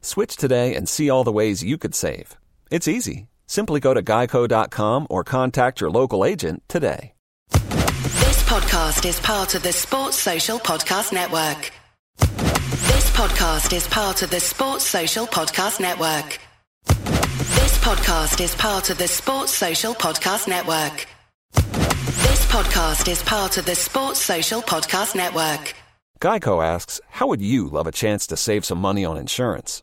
Switch today and see all the ways you could save. It's easy. Simply go to geico.com or contact your local agent today. This podcast is part of the Sports Social Podcast Network. This podcast is part of the Sports Social Podcast Network. This podcast is part of the Sports Social Podcast Network. This podcast is part of the Sports Social Podcast Network. Geico asks, How would you love a chance to save some money on insurance?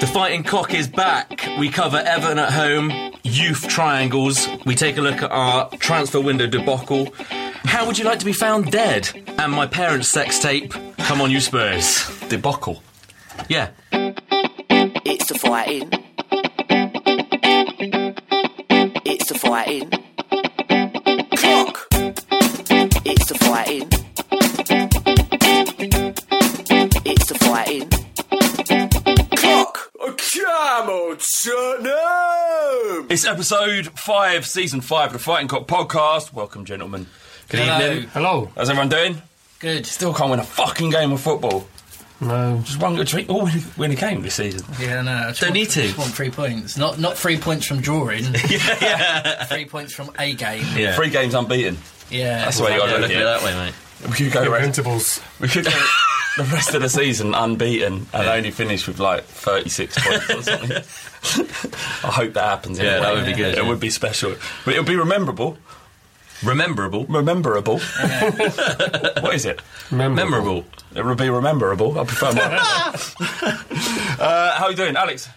The Fighting Cock is back. We cover Everton at home, youth triangles. We take a look at our transfer window debacle. How would you like to be found dead? And my parents' sex tape. Come on, you Spurs. Debacle. Yeah. It's the fighting. It's the fighting. Cock. It's the fighting. Come on, Tottenham! It's episode five, season five of the Fighting Cock podcast. Welcome, gentlemen. Good Hello. evening. Hello. How's everyone doing? Good. Still can't win a fucking game of football. No. Just one good treat. Oh, win a game this season. Yeah, no. I just Don't want- need to. Just want three points. Not not three points from drawing. yeah, yeah. three points from a game. Yeah. Three games unbeaten. Yeah. That's the way you got to Yeah, look at it that way, mate. We could go. Invincibles. We could go. the rest of the season unbeaten and only finished with like 36 points or something. I hope that happens. Yeah, anyway. that would be good, It yeah. would be special, but it would be rememberable. Rememberable. Rememberable. what is it? Memorable. It would be rememberable. I prefer mine. uh, how are you doing, Alex?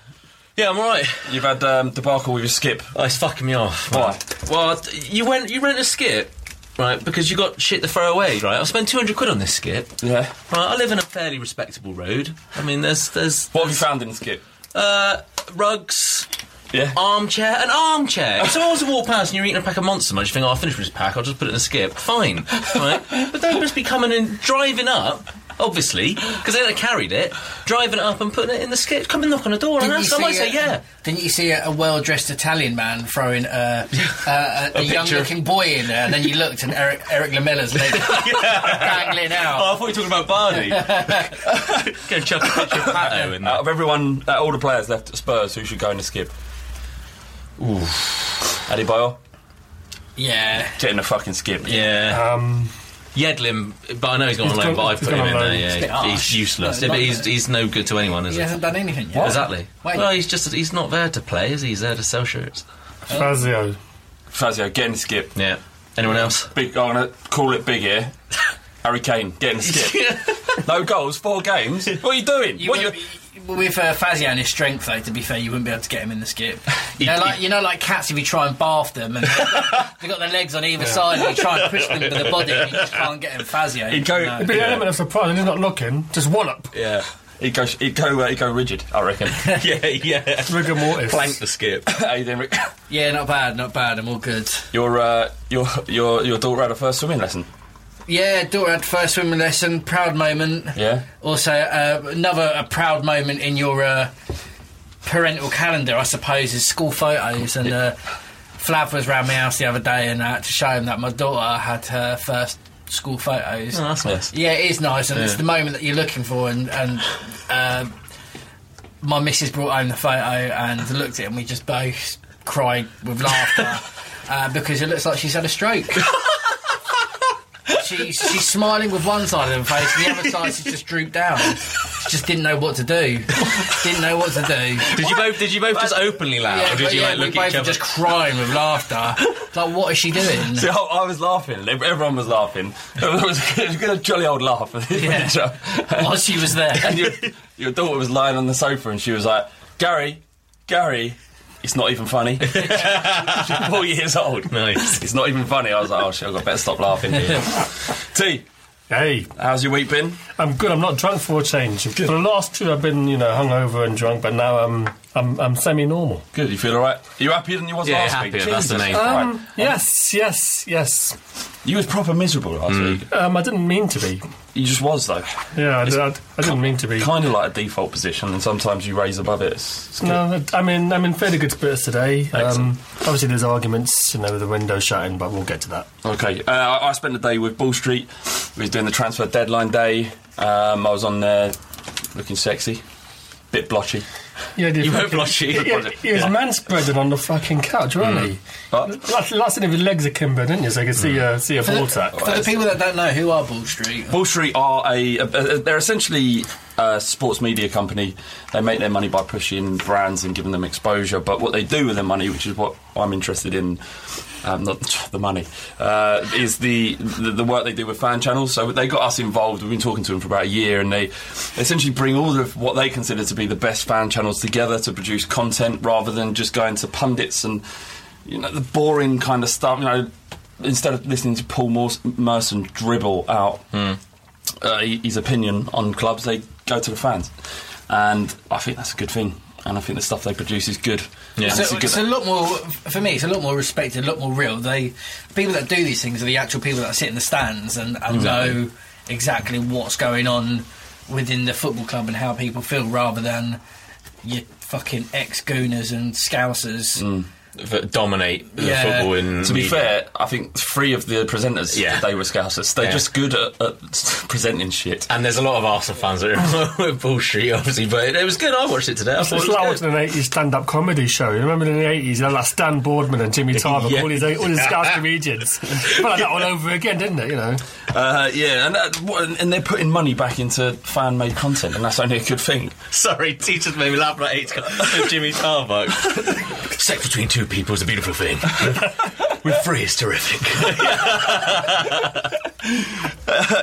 Yeah, I'm alright. You've had um, debacle with your skip. Oh, it's fucking me off. Why? Well, you went, you rent a skip, right? Because you got shit to throw away, right? I spent 200 quid on this skip. Yeah. Right, I live in a fairly respectable road. I mean, there's, there's, What have you found in the skip? uh, rugs, Yeah. armchair, an armchair. If someone was to walk past and you're eating a pack of Monster Munch, you think, oh, I'll finish with this pack, I'll just put it in the skip. Fine, right? But they must be coming and driving up, obviously, because they would have carried it, driving it up and putting it in the skip. Come and knock on the door and Didn't ask. I might see say, yeah. Didn't you see a, a well-dressed Italian man throwing uh, uh, a, A a young-looking boy in there, and then you looked and Eric, Erik Lamela's leg dangling out. Oh, I thought you were talking about Barney. Go chuck a picture of Pato in there. Out of everyone, uh, all the players left at Spurs, who should go in the skip? Ooh. Adebayor? Yeah. Get in the fucking skip. Yeah. Um, Yedlin, but I know he's gone He's on loan, gone- but I've put him in there. Yeah, It's a bit he's useless. No, Yeah, but he's, he's no good to anyone, is He he? hasn't done anything yet. Exactly. Wait. Well, he's just he's not there to play, is he? He's there to sell shirts. Fazio. Uh, Fazio, get in skip. Yeah. Anyone else? Big, I'm going to call it big here. Harry Kane, get in skip. no goals, four games. What are you doing? You what wouldn't- with uh, Fazio and his strength, though, to be fair, you wouldn't be able to get him in the skip. You know, like you know, like cats, if you try and bath them and they've got, they've got their legs on either side, and you try and push them with the body, and you just can't get him. Fazio. He'd go- No. It'd be an element of surprise. And he's not looking. Just wallop. Yeah. He'd go, he'd go, uh, he'd go rigid, I reckon. yeah, yeah. Rigor mortis. Plank the skip. How you doing, Rick? Yeah, not bad, not bad. I'm all good. Your, uh, your, your, your daughter had a first swimming lesson. Yeah, daughter had first swimming lesson. Proud moment. Yeah. Also, uh, another a proud moment in your uh, parental calendar, I suppose, is school photos. And uh, Flav was round my house the other day, and I had to show him that my daughter had her first school photos. Oh, that's nice. Yeah, it is nice, and it's the moment that you're looking for. And, and um my missus brought home the photo and looked at it, and we just both cried with laughter uh, because it looks like she's had a stroke. she's she's smiling with one side of her face, and the other side she's just drooped down. She just didn't know what to do. didn't know what to do. Did you both? Did you both just openly laugh, or did but you yeah, like we look both at each were other? just crying with laughter. It's like, what is she doing? See, I, I was laughing. Everyone was laughing. It was, it was a jolly old laugh. Yeah. While she was there. and your, your daughter was lying on the sofa, and she was like, "Gary, Gary." It's not even funny. Four years old. Nice. It's not even funny. I was like, oh shit, I've got better stop laughing here. T, Hey, how's your week been? I'm good. I'm not drunk for a change. For the last two, I've been, you know, hungover and drunk, but now I'm, I'm, I'm semi-normal. Good, you feel alright? Are you happier than you was Yeah, last happier, week? that's the Jesus main- Christ. Um, yes, yes, yes. You was proper miserable last week. Um, I didn't mean to be. You just was though. Yeah, I, did, I, I didn't mean to be. Kind of like a default position, and sometimes you raise above it. It's, it's. No, I'm in. I'm in fairly good spirits today. Um, obviously, there's arguments, you know, with the window shutting, but we'll get to that. Okay, uh, I I spent the day with Ball Street. We was doing the transfer deadline day. Um, I was on there looking sexy, bit blotchy. Yeah, You were blotchy. He, he, he was man spreading on the fucking couch, wasn't he? But Last, last thing, his legs akimbo, didn't you? So I could see, uh, see a For ball the, for the people that don't know, who are Ball Street? Ball Street are a, a, a they're essentially a sports media company. They make their money by pushing brands and giving them exposure. But what they do with their money, which is what I'm interested in, um, not the money, uh, is the, the the work they do with fan channels. So they got us involved. We've been talking to them for about a year, and they essentially bring all of what they consider to be the best fan channels together to produce content, rather than just going to pundits and you know the boring kind of stuff. You know, instead of listening to Paul Merson dribble out uh, his opinion on clubs, they go to the fans, and I think that's a good thing. And I think the stuff they produce is good. Yeah. So It's a good- it's a lot more for me. It's a lot more respected, a lot more real. They people that do these things are the actual people that sit in the stands and, and know exactly what's going on within the football club and how people feel, rather than your fucking ex gooners and scousers. Mm. That dominate the Yeah. football in. to be media. fair, I think three of the presenters, Yeah. they were Scousers. They're Yeah. just good at, at presenting shit. And there's a lot of Arsenal fans that are with Ball Street, obviously, but it, it was good. I watched it today. I It's thought it like was good. watching an 80s stand up comedy show. You remember in the 80s, you had like Stan Boardman and Jimmy Tarbuck, Yeah. all these, all these Scouse comedians. Felt like that all over again, didn't it? You know? Uh, yeah, and, that, and they're putting money back into fan made content, and that's only a good thing. Sorry, teachers made me laugh about eight with Jimmy Tarbuck. Sex between two people is a beautiful thing. with three is terrific.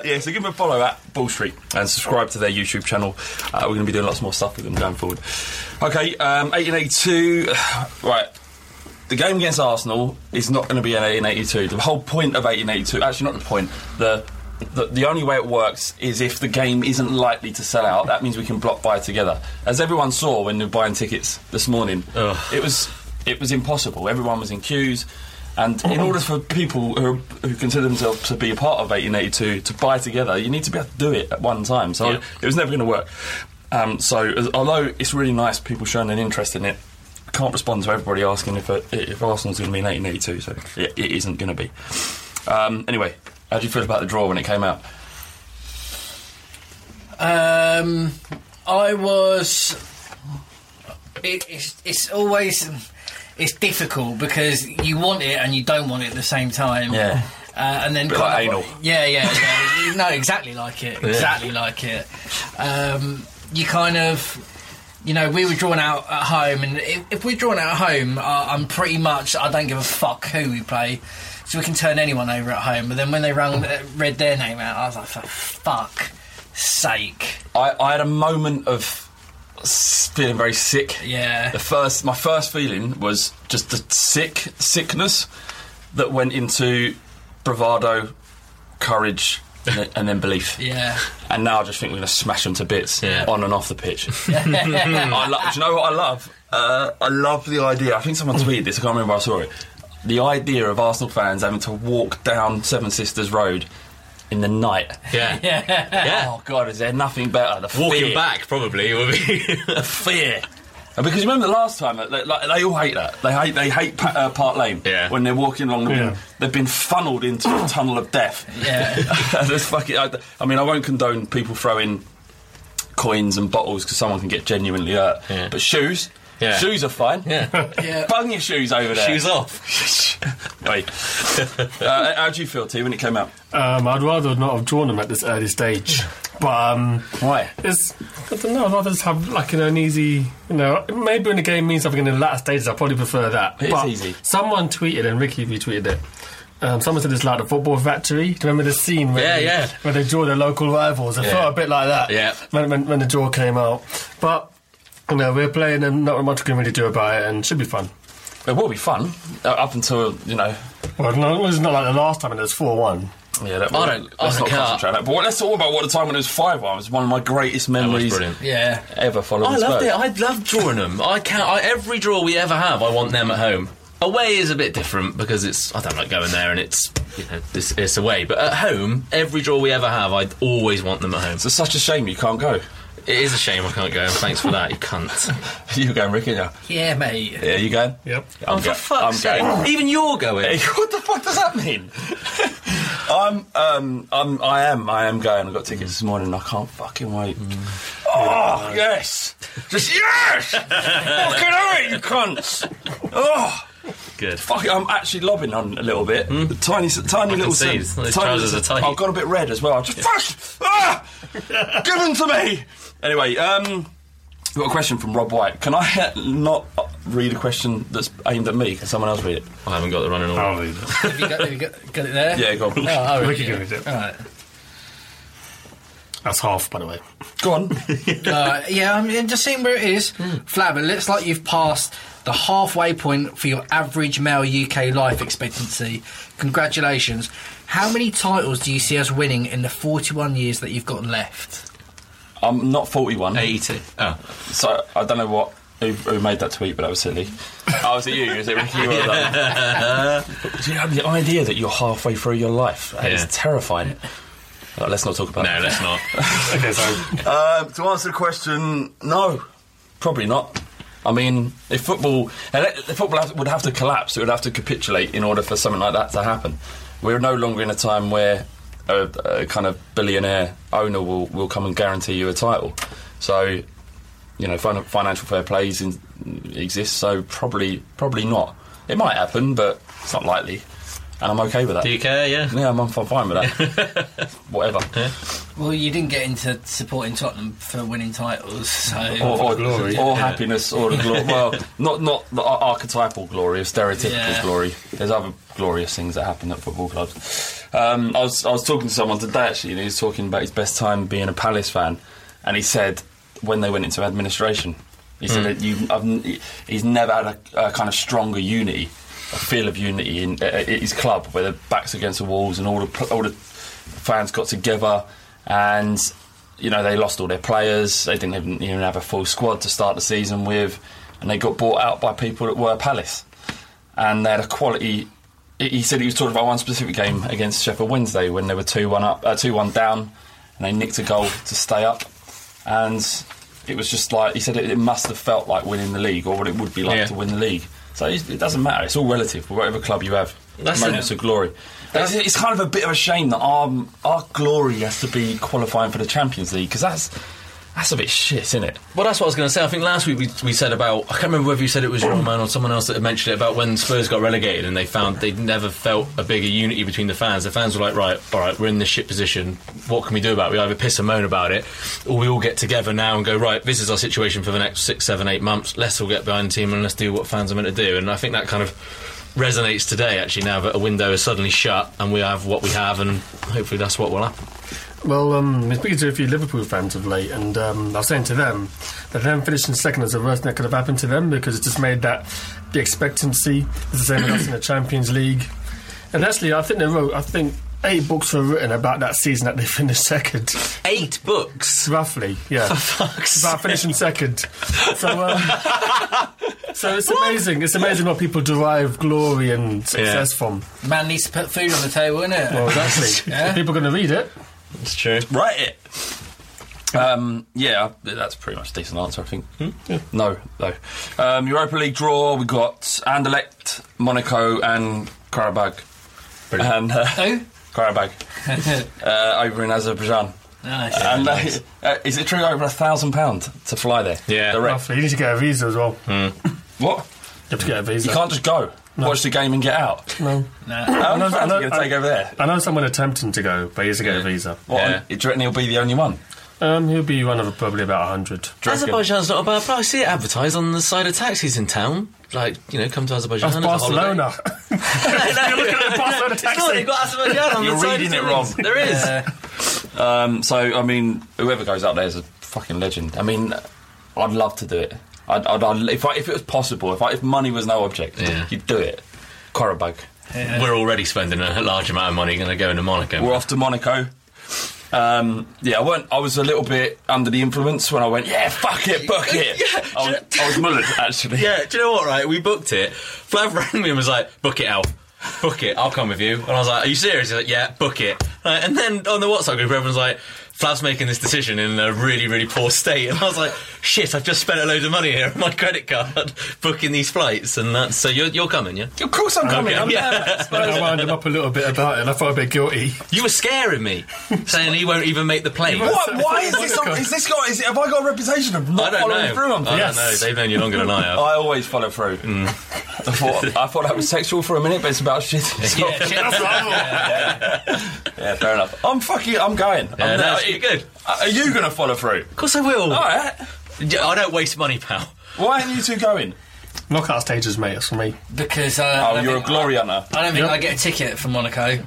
yeah, so give them a follow at Ball Street and subscribe to their YouTube channel. Uh, we're going to be doing lots more stuff with them going forward. Okay, um, 1882. Right. The game against Arsenal is not going to be an 1882. The whole point of 1882, actually, not the point, the, the the only way it works is if the game isn't likely to sell out. That means we can block buy together. As everyone saw when they were buying tickets this morning, it was it was impossible. Everyone was in queues. And in order for people who, who consider themselves to be a part of 1882 to buy together, you need to be able to do it at one time. So Yeah. it was never going to work. Um, so as, although it's really nice people showing an interest in it, I can't respond to everybody asking if, uh, if Arsenal's going to be in 1882. So it, it isn't going to be. Um, anyway, how do you feel about the draw when it came out? Um, I was. It, it's, it's always it's difficult because you want it and you don't want it at the same time. Yeah. Uh, and then like of- anal. Yeah, yeah, yeah. Know exactly like it. Yeah. Exactly like it. Um, you kind of, you know, we were drawn out at home, and if, if we're drawn out at home, uh, I'm pretty much I don't give a fuck who we play, so we can turn anyone over at home. But then when they rang, uh, read their name out, I was like, for fuck sake. I, I had a moment of feeling very sick. Yeah. The first, my first feeling was just the sick sickness that went into bravado, courage, and, then- belief. Yeah. And now I just think we're going to smash them to bits on and off the pitch. I lo- do you know what I love? Uh, I love the idea. I think someone tweeted this. I can't remember. where I saw it. The idea of Arsenal fans having to walk down Seven Sisters Road in the night. Yeah. Yeah. Oh God, is there nothing better? The Walking fear. back, probably, would be. the fear. And because you remember the last time, that- that- like, they all hate that. They hate they hate pa- uh, Park Lane Yeah. when they're walking along. They've, Yeah. been, they've been funneled into a tunnel of death. Yeah. There's fucking, I, I mean, I won't condone people throwing coins and bottles because someone can get genuinely hurt. Yeah. But shoes, Yeah. shoes are fine. Yeah. Yeah. Bung your shoes over there. Shoes off. Wait. uh, how do you feel, T, when it came out? Um, I'd rather not have drawn them at this early stage. But um, Why? it's, I don't know, I'd rather just have like you know, an easy, you know, maybe when the game means something in the latter stages, I probably prefer that. It is but easy. Someone tweeted, and Ricky retweeted it. Um, someone said it's like the football factory. Do you remember the scene where, Yeah, they, yeah. where they draw their local rivals? It Yeah. felt a bit like that Yeah. when, when, when the draw came out. But, you know, we're playing and not much we can really do about it and should be fun. It will be fun uh, up until you know. Well, no, it's not like the last time and it was 4 1. Yeah, that, I don't- I Let's don't not care. concentrate on that. But what- let's talk about what the time when it was five one was one of my greatest memories brilliant. Yeah. ever. Following I loved Spurs. it. I love drawing them. I can't. I, every draw we ever have, I want them at home. Away is a bit different because it's. I don't like going there and it's. You know, it's, it's away. But at home, every draw we ever have, I always want them at home. It's such a shame you can't go. It is a shame I can't go. and Thanks for that, you cunt. you going, Ricky? Yeah, Yeah, mate. yeah you going? Yep. I'm oh, for go- fuck's I'm going. sake! Even you're going. Hey, what the fuck does that mean? I'm, um, I'm, I am, I am going. I got tickets this morning. I can't fucking wait. Oh yes, just yes! fucking hurry, you cunts! Oh. Good. Fuck it, I'm actually lobbing on a little bit. The tiny, tiny can little. see. sen- Those tiny trousers little- are tight. I've got a bit red as well. Just fuck! Ah! Give them to me. Anyway, um, we've got a question from Rob White. Can I not read a question that's aimed at me? Can someone else read it? I haven't got the running order. I'll read it. Have you got, have you got, got it there? Yeah, go on. Oh, oh, Ricky yeah. can read it. All right. That's half, by the way. Go on. uh, yeah, I'm I'm just seeing where it is. Flav, it looks like you've passed the halfway point for your average male UK life expectancy. Congratulations. How many titles do you see us winning in the 41 years that you've got left? I'm not 41. 82. Oh. So I don't know what who, who made that tweet, but that was silly. oh, was it you? Was it Ricky? Well done. Do you have the idea that you're halfway through your life? That is Yeah. terrifying. Uh, let's not talk about No, it. No, let's not. Okay, so Um, to answer the question, no, probably not. I mean, if football, if football would have to collapse, it would have to capitulate in order for something like that to happen. We're no longer in a time where a, a kind of billionaire owner will, will come and guarantee you a title. So, you know, financial fair play is in, exists. So probably, probably not. It might happen, but it's not likely. And I'm okay with that. Do you care? Yeah. Yeah, I'm, I'm fine with that. Whatever. Well, you didn't get into supporting Tottenham for winning titles, so or, or, or happiness, or the glory. well, not not the archetypal glory, or stereotypical Yeah. glory. There's other glorious things that happen at football clubs. Um, I was I was talking to someone today actually, and he was talking about his best time being a Palace fan, and he said when they went into administration, he said Mm. that you, I've, he's never had a, a kind of stronger unity, a feel of unity in uh, his club, where the backs against the walls and all the all the fans got together, and you know they lost all their players. They didn't even, even have a full squad to start the season with, and they got bought out by people that were Palace, and they had a quality. He said he was talking about one specific game against Sheffield Wednesday when they were two one up, uh, two one down, and they nicked a goal to stay up, and it was just like he said it, it must have felt like winning the league or what it would be like Yeah. to win the league. So it, doesn't matter. It's all relative. Whatever club you have, That's moments it. of glory. It's, it's kind of a bit of a shame that our our glory has to be qualifying for the Champions League because that's that's a bit shit, isn't it? Well, that's what I was going to say. I think last week we, we said about I can't remember whether you said it was your man or someone else that mentioned it about when Spurs got relegated and they found they'd never felt a bigger unity between the fans. The fans were like, right, all right, we're in this shit position. What can we do about it? We either piss and moan about it, or we all get together now and go, right, this is our situation for the next six, seven, eight months. Let's all get behind the team and let's do what fans are meant to do. And I think that kind of resonates today actually now that a window is suddenly shut and we have what we have and hopefully that's what will happen. Well, um, I've been speaking to a few Liverpool fans of late, and um, I was saying to them that them finishing second is the worst thing that could have happened to them because it just made that the expectancy is the same as us in the Champions League. And actually, I think they wrote, I think eight books were written about that season that they finished second. Eight books, roughly, yeah, about finishing second. So, um, so it's amazing. It's amazing what people derive glory and success from. man needs to put food on the table, innit? Well, exactly. Yeah. People are going to read it. It's true. Write it. Um, yeah, that's pretty much a decent answer, I think. No, no. Um, Europa League draw. We got Anderlecht, Monaco, and Karabakh. And uh, Who? Karabakh uh, over in Azerbaijan. Nice. And uh, uh, is it true over a thousand pound to fly there? Yeah. direct. Roughly, you need to get a visa as well. What? You have to get a visa. You can't just go. Watch the game and get out. No. No. How know- many I fans know- are going to take I- over there? I know someone attempting to go, but he has to get a visa. What? Yeah. Do you reckon he'll be the only one? Um, he'll be one of probably about hundred. Do you? Azerbaijan's not a bad place. I see it advertised on the side of taxis in town. Like, you know, come to Azerbaijan. That's as a holiday. Barcelona. You're looking at the Barcelona It's not, taxi. they've got Azerbaijan on You're the side reading of it wrong. There is. Um, so, I mean, whoever goes up there is a fucking legend. I mean, I'd love to do it. I'd, I'd, I'd, if, I, if it was possible, if, I, if money was no object, Yeah. you'd do it. Karabakh. We're already spending a large amount of money going to go into Monaco. We're off to Monaco. Um, yeah, I went. I was a little bit under the influence when I went. Yeah, fuck it, book it. Yeah, I, was, I was mullered actually. Yeah, do you know what, right? We booked it. Flav rang me and was like, book it, Alf. Book it, I'll come with you. And I was like, are you serious? He's like, yeah, book it. Right, and then on the WhatsApp group, everyone's like, Flav's making this decision in a really, really poor state. And I was like, shit, I've just spent a load of money here on my credit card booking these flights. And that's, so you're, you're coming, yeah? Of course I'm coming. I'm Yeah. I wound him up a little bit about it, and I felt a bit guilty. You were scaring me, saying he won't even make the plane. What? Why is this? On, is this guy? Is it, have I got a reputation of not following know. through on I things? don't know. They've known you longer than I have. I always follow through. Mm. I thought I thought that was sexual for a minute, but it's about shit. Yeah, shit, that's what yeah, fair enough. I'm fucking. I'm going. Yeah, I'm no, there. it's pretty good. Are you going to follow through? Of course I will. All right. I don't waste money, pal. Why aren't you two going? Knockout stages, mate. That's for me. Because uh, Oh, don't you're a think- glory hunter. I don't think Yep. I get a ticket for Monaco.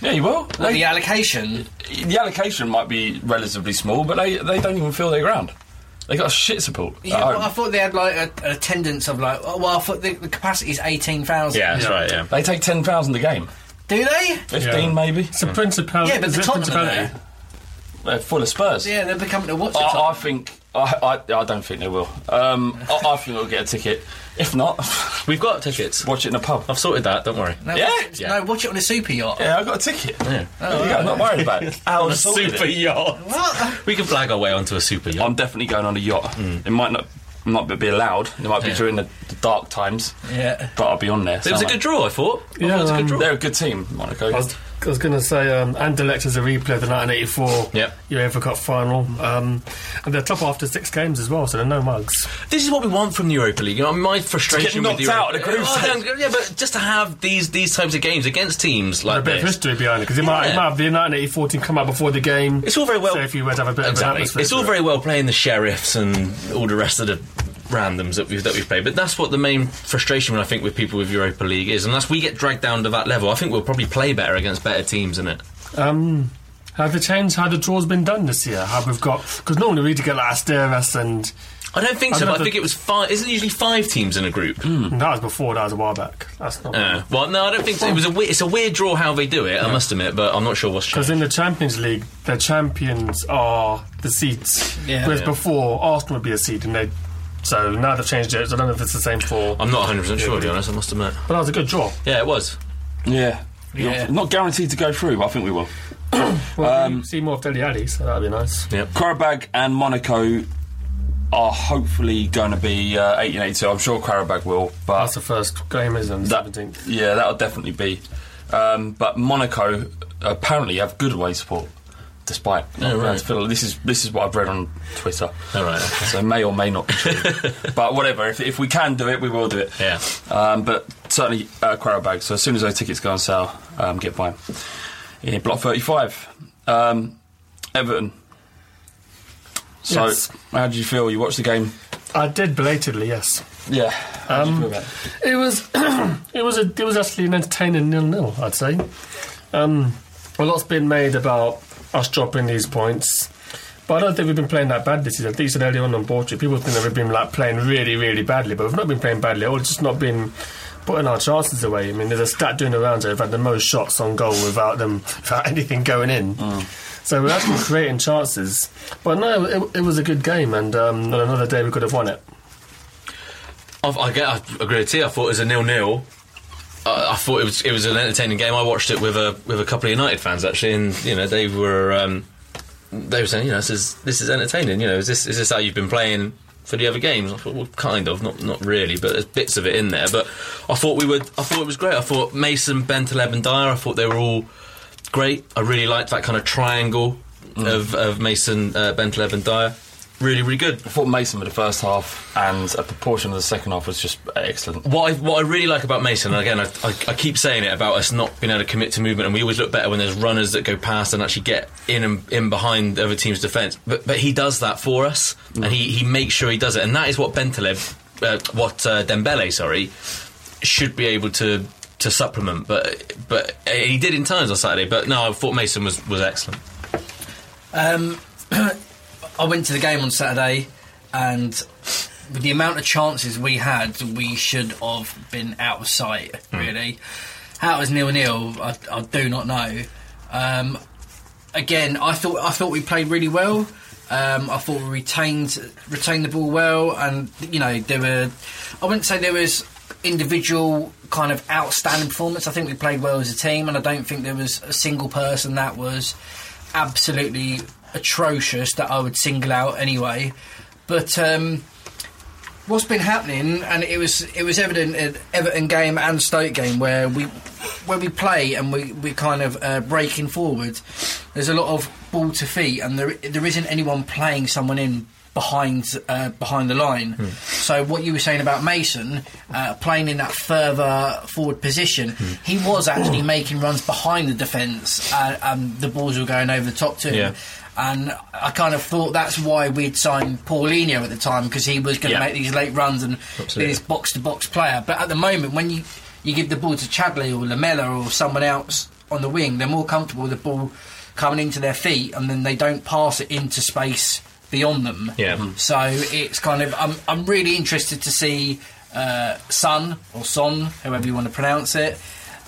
Yeah, you will. Like They- the allocation. the allocation might be relatively small, but they, they don't even fill their ground. They got shit support. Yeah, at well, home. I thought they had like a, an attendance of like. oh, Well, I thought the, the capacity is eighteen thousand. Yeah, that's right, yeah. They take ten thousand a game, Do they? fifteen Yeah. maybe. It's a principality. Yeah, but is the it Tottenham are principality? There. They're full of Spurs. Yeah, they're becoming to watch it. I, I think. I, I, I don't think they will. Um, I, I think they'll get a ticket. If not, We've got tickets. watch it in a pub. I've sorted that, don't worry. no, Yeah? watch it, Yeah. no, watch it on a super yacht. Yeah, I got a ticket. Yeah. There you go, I'm not worried about it. I'll On a sort it. super yacht. What? We can flag our way onto a super yacht. I'm definitely going on a yacht. It might not might be allowed. It might be Yeah. during the, the dark times. Yeah. But I'll be on there. It was a good draw, I thought. I thought it was a good draw. They're a good team, Monaco. I was, I was going to say, um, Anderlecht is a replay of the 1984 Yep. UEFA Cup final. Um, and they're top after six games as well, so they're no mugs. This is what we want from the Europa League. You know, my frustration with the out Europa- of the group Oh, yeah, but just to have these these types of games against teams like a bit of history behind it, because it, might, it Yeah. might have the 1984 team come out before the game. It's all very well. So if you were to have a bit of an Exactly. atmosphere. It's all very well playing the sheriffs and all the rest of the randoms that we've that we've played, but that's what the main frustration I think with people with Europa League is. Unless we get dragged down to that level, I think we'll probably play better against better teams in it. Um, have the changed how the draw's been done this year? How we've got because normally we used to get like Asteras and I don't think I so. don't But I think it was five. Isn't it usually five teams in a group? that was before that was a while back. That's not Uh, well, no, I don't think so. It was a weird, it's a weird draw how they do it. I must admit, but I'm not sure what's because in the Champions League, the champions are the seeds. Yeah. Whereas Yeah. before Arsenal would be a seed, and they so now they've changed it. So I don't know if it's the same for. I'm not 100 percent sure to be honest. I must admit. But that was a good draw. Yeah, it was. Yeah. Yeah. Not, not guaranteed to go through, but I think we will. Well, Um, we see more of Dele Alli, so that'd be nice. Yep. Karabag and Monaco are hopefully going to be uh, 1882. I'm sure Karabag will, but That's the first game, isn't it? That- 17th. yeah, that'll definitely be. Um, but Monaco apparently have good away support, despite. Oh, right. This is this is what I've read on Twitter. All right. okay. So may or may not be true. but whatever, if, if we can do it, we will do it. Yeah. Um, but certainly uh, bag. So as soon as those tickets go on sale, um, get buying. In block 35, um, Everton. So Yes. how did you feel? You watched the game? I did belatedly, yes. Yeah. How did you Um, it? It was it was a it was actually an entertaining nil nil. I'd say. Um, a lot's been made about us dropping these points, but I don't think we've been playing that bad this season. I think you said earlier on on board people think that we've been like playing really really badly, but we've not been playing badly at all. It's just not been putting our chances away. I mean, there's a stat doing around that we've had the most shots on goal without them without anything going in. So we're actually creating chances, but no, it, it was a good game, and um, on another day we could have won it. I've, I, get, I agree with you. I thought it was a nil-nil. I, I thought it was it was an entertaining game. I watched it with a with a couple of United fans actually, and you know they were um, they were saying, you know, this is this is entertaining. You know, is this is this how you've been playing for the other games? I thought, well, kind of, not not really, but there's bits of it in there. But I thought we would. I thought it was great. I thought Mason, Bentaleb, and Dier. I thought they were all great. I really liked that kind of triangle of, of Mason, uh, Bentaleb, and Dier. Really, really good. I thought Mason for the first half and a proportion of the second half was just excellent. What I, what I really like about Mason, and again, I, I, I keep saying it about us not being able to commit to movement, and we always look better when there's runners that go past and actually get in and in behind the other team's defence. But but he does that for us, and he, he makes sure he does it, and that is what Bentaleb, uh, what uh, Dembele, sorry, should be able to to supplement. But but uh, he did in times on Saturday. But no, I thought Mason was was excellent. Um, I went to the game on Saturday, and with the amount of chances we had, we should have been out of sight. Really, how it was nil nil, I, I do not know. Um, again, I thought I thought we played really well. Um, I thought we retained retained the ball well, and you know there were. I wouldn't say there was individual kind of outstanding performance. I think we played well as a team, and I don't think there was a single person that was absolutely atrocious that I would single out anyway. But um, what's been happening, and it was it was evident at Everton game and Stoke game where we where we play and we we kind of uh, breaking forward. There's a lot of ball to feet, and there there isn't anyone playing someone in behind uh, behind the line. So what you were saying about Mason uh, playing in that further forward position, he was actually making runs behind the defence, uh, and the balls were going over the top to him. Yeah. And I kind of thought that's why we'd signed Paulinho at the time because he was going to Yeah. make these late runs and be Absolutely. this box to box player. But at the moment, when you you give the ball to Chadli or Lamela or someone else on the wing, they're more comfortable with the ball coming into their feet, and then they don't pass it into space beyond them. Yeah. Mhm. So it's kind of I'm I'm really interested to see uh, Son or Son, however you want to pronounce it,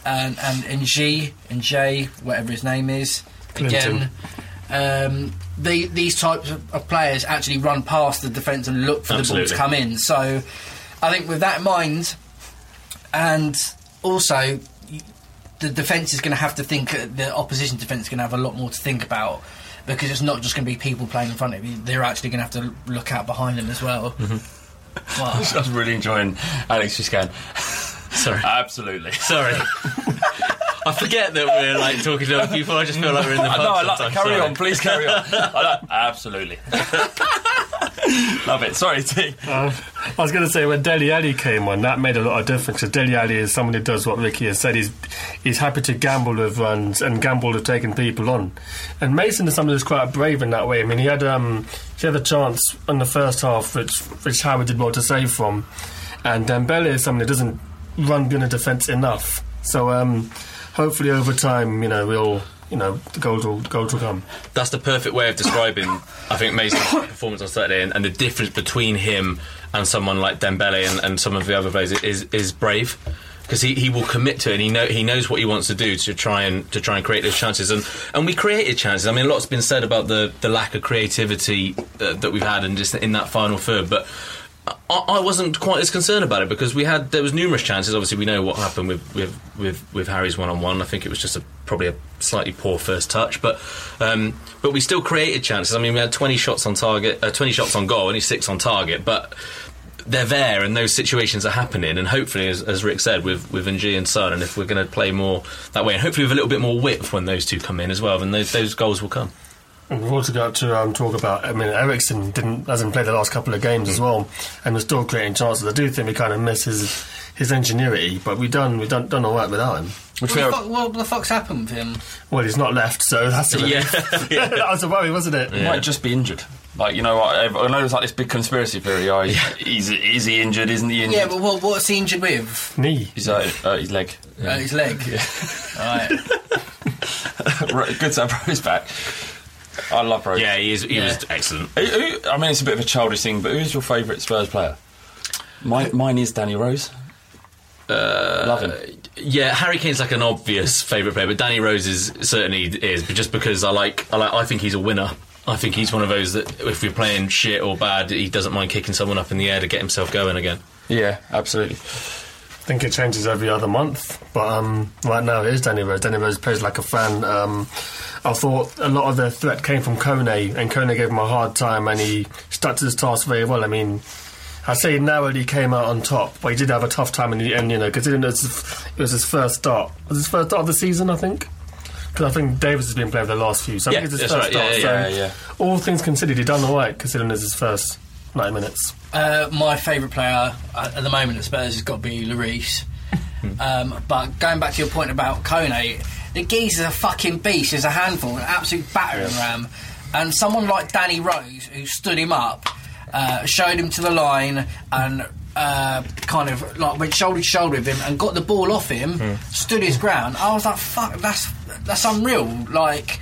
and and and G and J, whatever his name is, Clinton. again. Um, the, these types of, of players actually run past the defence and look for the ball to come in. So I think with that in mind, and also the defence is going to have to think. uh, The opposition defence is going to have a lot more to think about because it's not just going to be people playing in front of you. They're actually going to have to look out behind them as well. I was really enjoying Alex just going. Sorry. Absolutely. Sorry. I forget that we're like talking to other people. I just feel like we're in the pub. no, I like, carry sorry. on, please carry on. I like, absolutely. Love it. Sorry, T. Uh, I was going to say when Dele Alli came on, that made a lot of difference. 'cause Dele Alli is someone who does what Ricky has said. He's he's happy to gamble with runs and gamble with taking people on. And Mason is someone who's quite brave in that way. I mean, he had um he had a chance in the first half, which which Howard did well to save from. And Dembele is someone who doesn't run beyond the defence enough. So um, hopefully over time, you know, we'll you know the will goals will come. That's the perfect way of describing, I think, Mason's performance on Saturday and, and the difference between him and someone like Dembele and, and some of the other players is is brave. Because he, he will commit to it, and he know he knows what he wants to do to try and to try and create those chances, and and we created chances. I mean, a lot's been said about the, the lack of creativity uh, that we've had, and just in that final third. But I, wasn't quite as concerned about it because we had there was numerous chances. Obviously, we know what happened with with with, with Harry's one on one. I think it was just a probably a slightly poor first touch, but um, but we still created chances. I mean, we had twenty shots on target, uh, twenty shots on goal, only six on target, but. They're there, and those situations are happening. And hopefully, as, as Rick said, with with N'Jie and Son, and if we're going to play more that way, and hopefully with a little bit more width when those two come in as well, then those, those goals will come. And we've also got to um, talk about. I mean, Eriksen didn't hasn't played the last couple of games as well, and we're still creating chances. I do think we kind of miss his his ingenuity, but we done we done done all right without him. What the, fuck, what the fuck's happened with him? Well, he's not left, so that's a Yeah. that was a worry, wasn't it? He might just be injured. Like you know, what, I I know there's like this big conspiracy theory. Oh, he's, is he injured? Isn't he injured? Yeah, but what, what's he injured with? Knee. He's uh, uh, his leg. Uh, his leg. Right. Right, Good to have Rose back. I love Rose. Yeah, he is. He was excellent. Who, who, I mean, it's a bit of a childish thing, but who's your favourite Spurs player? Mine, mine is Danny Rose. Uh, Love him. Yeah, Harry Kane's like an obvious favourite player, but Danny Rose is certainly is. But just because I like, I like, I think he's a winner. I think he's one of those that if we're playing shit or bad, he doesn't mind kicking someone up in the air to get himself going again. Yeah, absolutely. I think it changes every other month, but um, right now it is Danny Rose. Danny Rose plays like a fan. Um, I thought a lot of the threat came from Kone, and Kone gave him a hard time, and he stuck to his task very well. I mean, I say narrowly he came out on top, but he did have a tough time in the end, you know, considering it was, it was his first start. It was his first start of the season, I think? Because I think Davies has been playing for the last few, so I Yeah, think it's his first right. start. Yeah, so yeah, yeah. all things considered, he done all right, considering it's his first 90 minutes. Uh, my favourite player uh, at the moment at Spurs has got to be Lloris. um, but going back to your point about Kone, the geezer's a fucking beast. He's a handful, an absolute battering ram. And someone like Danny Rose, who stood him up, uh, showed him to the line, and uh, kind of like went shoulder to shoulder with him and got the ball off him, stood his ground. I was like, "Fuck, that's that's unreal!" Like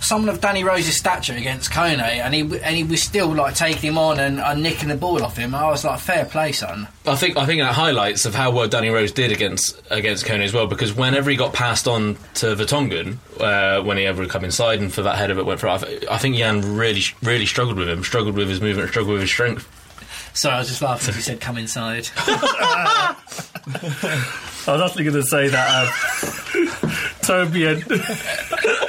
someone of Danny Rose's stature against Kone, and he and he was still like taking him on and, and nicking the ball off him. I was like, "Fair play, son." I think I think that highlights of how well Danny Rose did against against Kone as well, because whenever he got passed on to Vertonghen, uh, when he ever come inside and for that header that went for, I, I think Jan really really struggled with him, struggled with his movement, struggled with his strength. Sorry, I was just laughing as you said, "Come inside." I was actually going to say that uh, Toby and.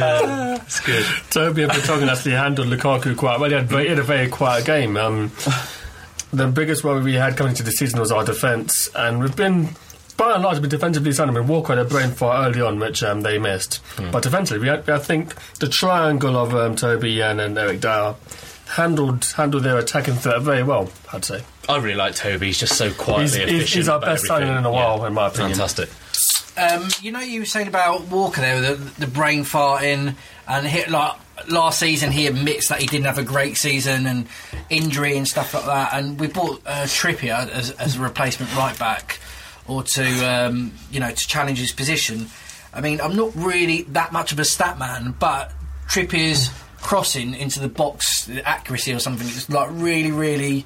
It's good. Toby and Vertonghen actually handled Lukaku quite well. He had, very, he had a very quiet game. Um, the biggest worry we had coming into the season was our defence, and we've been. By and large, been defensively sound. I mean, Walker had a brain fart early on, which um, they missed. But defensively, we had, I think the triangle of um, Toby, Jan, and Eric Dier handled handled their attacking threat very well. I'd say. I really like Toby. He's just so quietly He's, efficient. he's, our best signing in a Yeah. while, in my opinion. Fantastic. Um, you know, you were saying about Walker there, the, the brain farting, and hit like last season he admits that he didn't have a great season and injury and stuff like that. And we bought uh, Trippier as, as a replacement right back, or to um, you know to challenge his position. I mean, I'm not really that much of a stat man, but Trippier's crossing into the box, the accuracy or something, is like really, really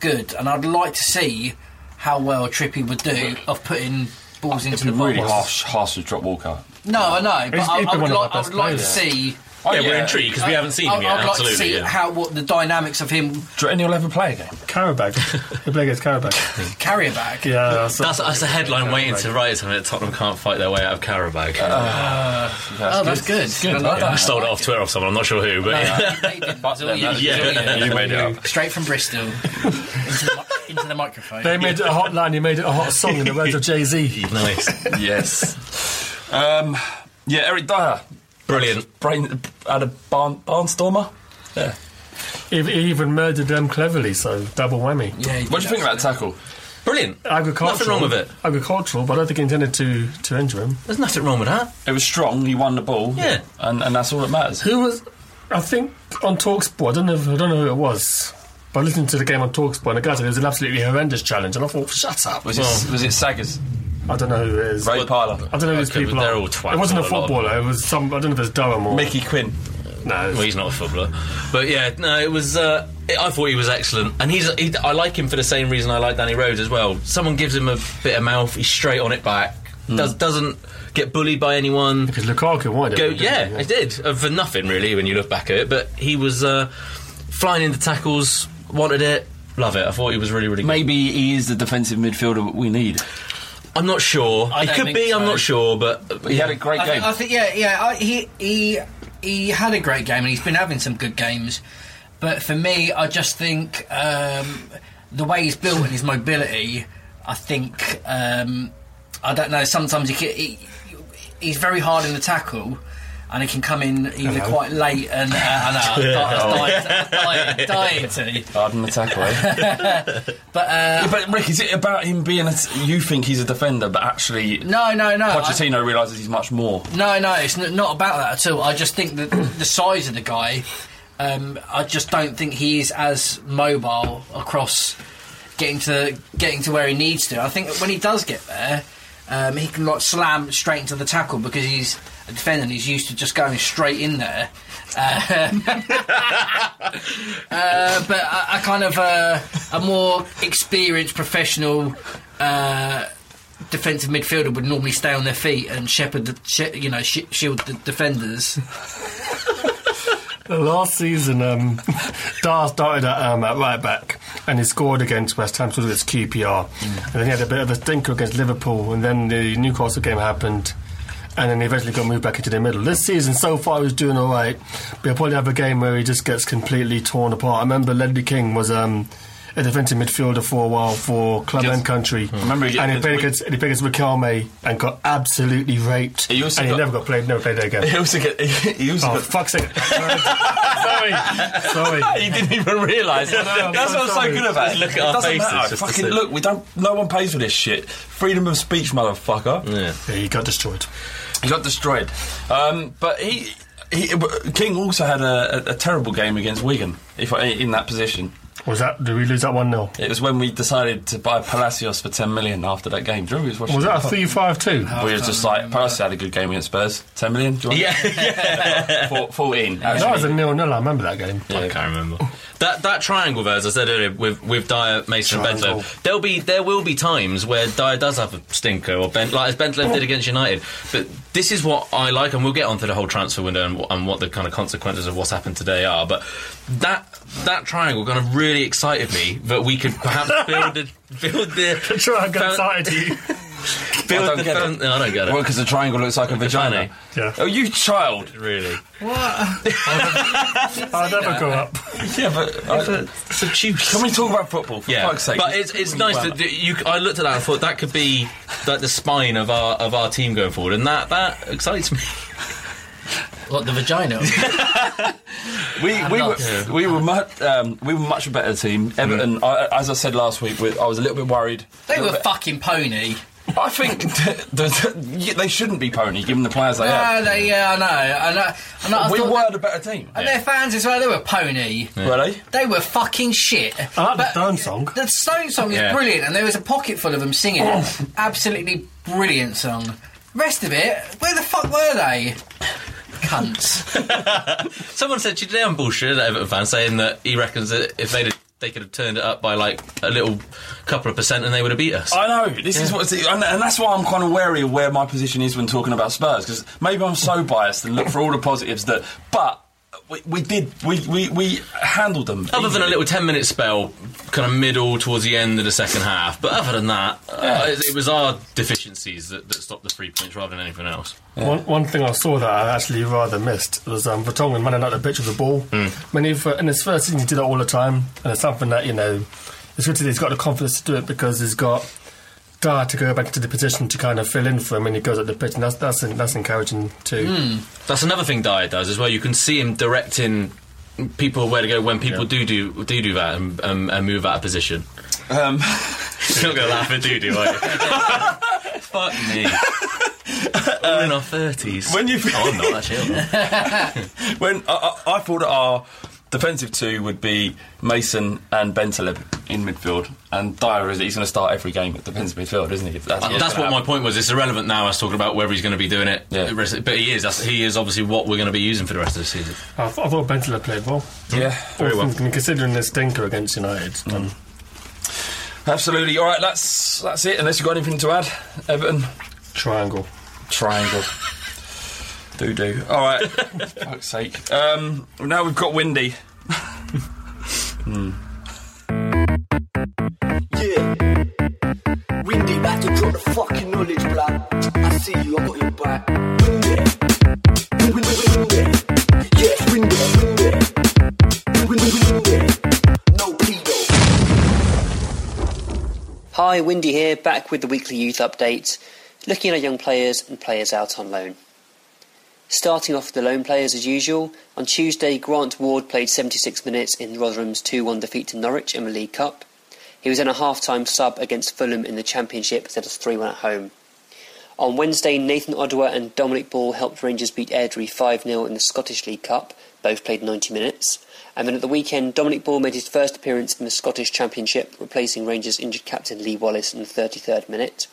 good. And I'd like to see how well Trippier would do of putting balls into the be really box. harsh, harsh to drop Walker. No, I know, but He's- I, he's I been would one of like, I best would like to players. see Oh, yeah, we're intrigued because we haven't seen him I'd, yet. I'd like Absolutely. to see yeah. how what the dynamics of him Do you reckon he'll ever play again? Carabag. He'll play against Carabag. carry back. Yeah, that's, That's, that's a headline waiting to write something that Tottenham can't fight their way out of Carabag. Uh, oh, that's good. good. I like I that. stole it off Twitter off someone, I'm not sure who, but They didn't. It's all you. them, It's all yeah. you. You made it up. Straight from Bristol into the, mi- into the microphone. They made it a hot line, you made it a hot song in the words of Jay Z. nice. yes. Um, yeah, Eric Dier. Brilliant. Brain had a barn, barnstormer. Yeah. He, he even murdered them cleverly, so double whammy. Yeah, What do you think about that tackle? Brilliant. Agricultural. Nothing wrong with it. Agricultural, but I don't think he intended to, to injure him. There's nothing wrong with that. It was strong. He won the ball. Yeah. and, and that's all that matters. Who was, I think, on Talksport, I don't know, I don't know who it was, but listening to the game on Talksport, and the guy said it was an absolutely horrendous challenge, and I thought, shut up. Was it was it Saggers? I don't know who it is. Ray Parlour, I don't know who these Okay, but people they're all twats, it wasn't a a lot of them. footballer, it was some, I don't know if it's Durham or. Mickey Quinn. No, Well, he's not a footballer, but yeah, no, it was. Uh, I thought he was excellent, and he's. He, I like him for the same reason I like Danny Rose as well. Someone gives him a bit of mouth, he's straight on it back. Does doesn't get bullied by anyone. because Lukaku wanted Go, it. didn't yeah, he? I did uh, for nothing really when you look back at it. But he was uh, flying into tackles, wanted it, love it. I thought he was really really good. Maybe he is the defensive midfielder we need. I'm not sure. I he don't could think be. I'm so. not sure, but He had a great I game. think, I think, yeah, yeah. I, he he he had a great game, and he's been having some good games. But for me, I just think um, the way he's built and his mobility, I think um, I don't know. Sometimes he, can, he he's very hard in the tackle. And it can come in either Hello. quite late and uh, I know I was dying, dying, dying to, Hard the tackle, eh? but uh, Yeah, but Rick, is it about him being a? You think he's a defender, but actually, no, no, no. I- Pochettino realises he's much more. No, no, it's n- not about that at all. I just think that the size of the guy, um, I just don't think he is as mobile across getting to getting to where he needs to. I think that when he does get there, um, he can like slam straight into the tackle because he's a defender and he's used to just going straight in there. Uh, uh, but a, I kind of uh, a more experienced professional. Uh, defensive midfielder would normally stay on their feet and shepherd, the, she, you know, sh- shield the defenders. Last season, um, Dier started at, um, at right back and he scored against West Ham, sort of its QPR. And then he had a bit of a stinker against Liverpool, and then the Newcastle game happened. And then he eventually got moved back into the middle. This season, so far, he's doing all right. But he'll probably have a game where he just gets completely torn apart. I remember Ledley King was um, a defensive midfielder for a while for club Yes. and country. Remember he- and he played we- against, and he played against Riquelme and got absolutely raped. He also and he got- never got played, never played there again. He also get. He also Oh, got. fuck's sake. sorry. Sorry. He didn't even realise. No, That's I'm what's so good about it. Look at it our doesn't faces matter. just Fucking look, we don't. No one pays for this shit. Freedom of speech, motherfucker. yeah. Yeah, he got destroyed. He got destroyed. Um, but he, he, King also had a, a, a terrible game against Wigan. If in that position, Was that? Did we lose that one 0 it was when we decided to buy Palacios for ten million after that game. Do you remember we was watching? Was that a the- three five two? We were just like Palacios had a good game against Spurs. Ten million. Do you want Yeah. Four- Fourteen. That was a actually. nil nil. I remember that game. I can't remember. That that triangle there, as I said earlier, with with Dier, Mason, and Triangle. Bentaleb, there'll be there will be times where Dier does have a stinker, or Bent, like as Bentaleb did against United. But this is what I like, and we'll get onto the whole transfer window and, what- and what the kind of consequences of what's happened today are. But that that triangle kind of really excited me that we could perhaps build the build the Triangle found- excited you. build I don't the get it. no, I don't get it. Well, because the triangle looks like a vagina. Yeah. Oh, you child! really, What I'll never go up. Yeah, but it's a juice. can we talk about football? For Yeah, fuck's sake. but it's it's nice that that you. I looked at that and thought that could be like the spine of our of our team going forward, and that that excites me. What the vagina? We we were, not- we were much um, we were much a better team. Everton, I, as I said last week, I was a little bit worried. they were fucking pony. I think the, the, they shouldn't be pony, given the players they Yeah, have. they, yeah, I know. I know. I know I we thought were the better team. And their fans as well, they were pony. Were they? They were fucking shit. I like the Stone song. The Stone song is Yeah. brilliant, and there was a pocket full of them singing it. Absolutely brilliant song. Rest of it, where the fuck were they? Cunts. Someone said today on bullshit, Everton fan, saying that he reckons that if they'd they could have turned it up by like a little couple of percent, and they would have beat us. I know. This is Yeah. what, and, and that's why I'm kind of wary of where my position is when talking about Spurs because maybe I'm so biased and look for all the positives that, but we, we did we, we, we handled them. Other than a little 10 minute spell, kind of middle towards the end of the second half. But other than that, uh, it, it was our deficiencies that, that stopped the three points rather than anything else. One, one thing I saw that I actually rather missed was um, Vertonghen running out the pitch with the ball. When he, in his first season, he did that all the time, and it's something that you know, it's good that he's got the confidence to do it because he's got Dier to go back into the position to kind of fill in for him when he goes at the pitch, and that's that's that's encouraging too. Mm. That's another thing Dier does as well. You can see him directing people where to go when people do, do do do that and, um, and move out of position. Um, You're not going to laugh at Dudu, are you? Fuck me. All in our 30s. When you oh, I'm not actually. when I, I, I thought our defensive two would be Mason and Bentaleb in midfield, and Dier is he's going to start every game at defensive midfield, isn't he? That's, Uh, that's gonna what my point was. It's irrelevant now. I was talking about whether he's going to be doing it, Yeah. but he is. That's, he is obviously what we're going to be using for the rest of the season. I, th- I thought Bentley played well. Yeah, very well. Considering the stinker against United, um, Absolutely. All right, that's that's it. Unless you've got anything to add, Everton. Triangle. Triangle. Do do. All right. fuck's sake. Um, now we've got Windy. Hmm. Yeah. Windy, back to drop the fucking knowledge, blood. I see you, I got your back. Windy. Windy, windy. Yes, windy, windy. Windy, windy. No pedo. Hi, Windy here, back with the weekly youth update, looking at young players and players out on loan. Starting off with the loan players as usual, on Tuesday Grant Ward played 76 minutes in Rotherham's 2-1 defeat to Norwich in the League Cup. He was in a half-time sub against Fulham in the Championship instead of 3-1 at home. On Wednesday, Nathan Oduwa and Dominic Ball helped Rangers beat Airdrie 5-0 in the Scottish League Cup, both played 90 minutes. And then at the weekend, Dominic Ball made his first appearance in the Scottish Championship, replacing Rangers injured captain Lee Wallace in the 33rd minute.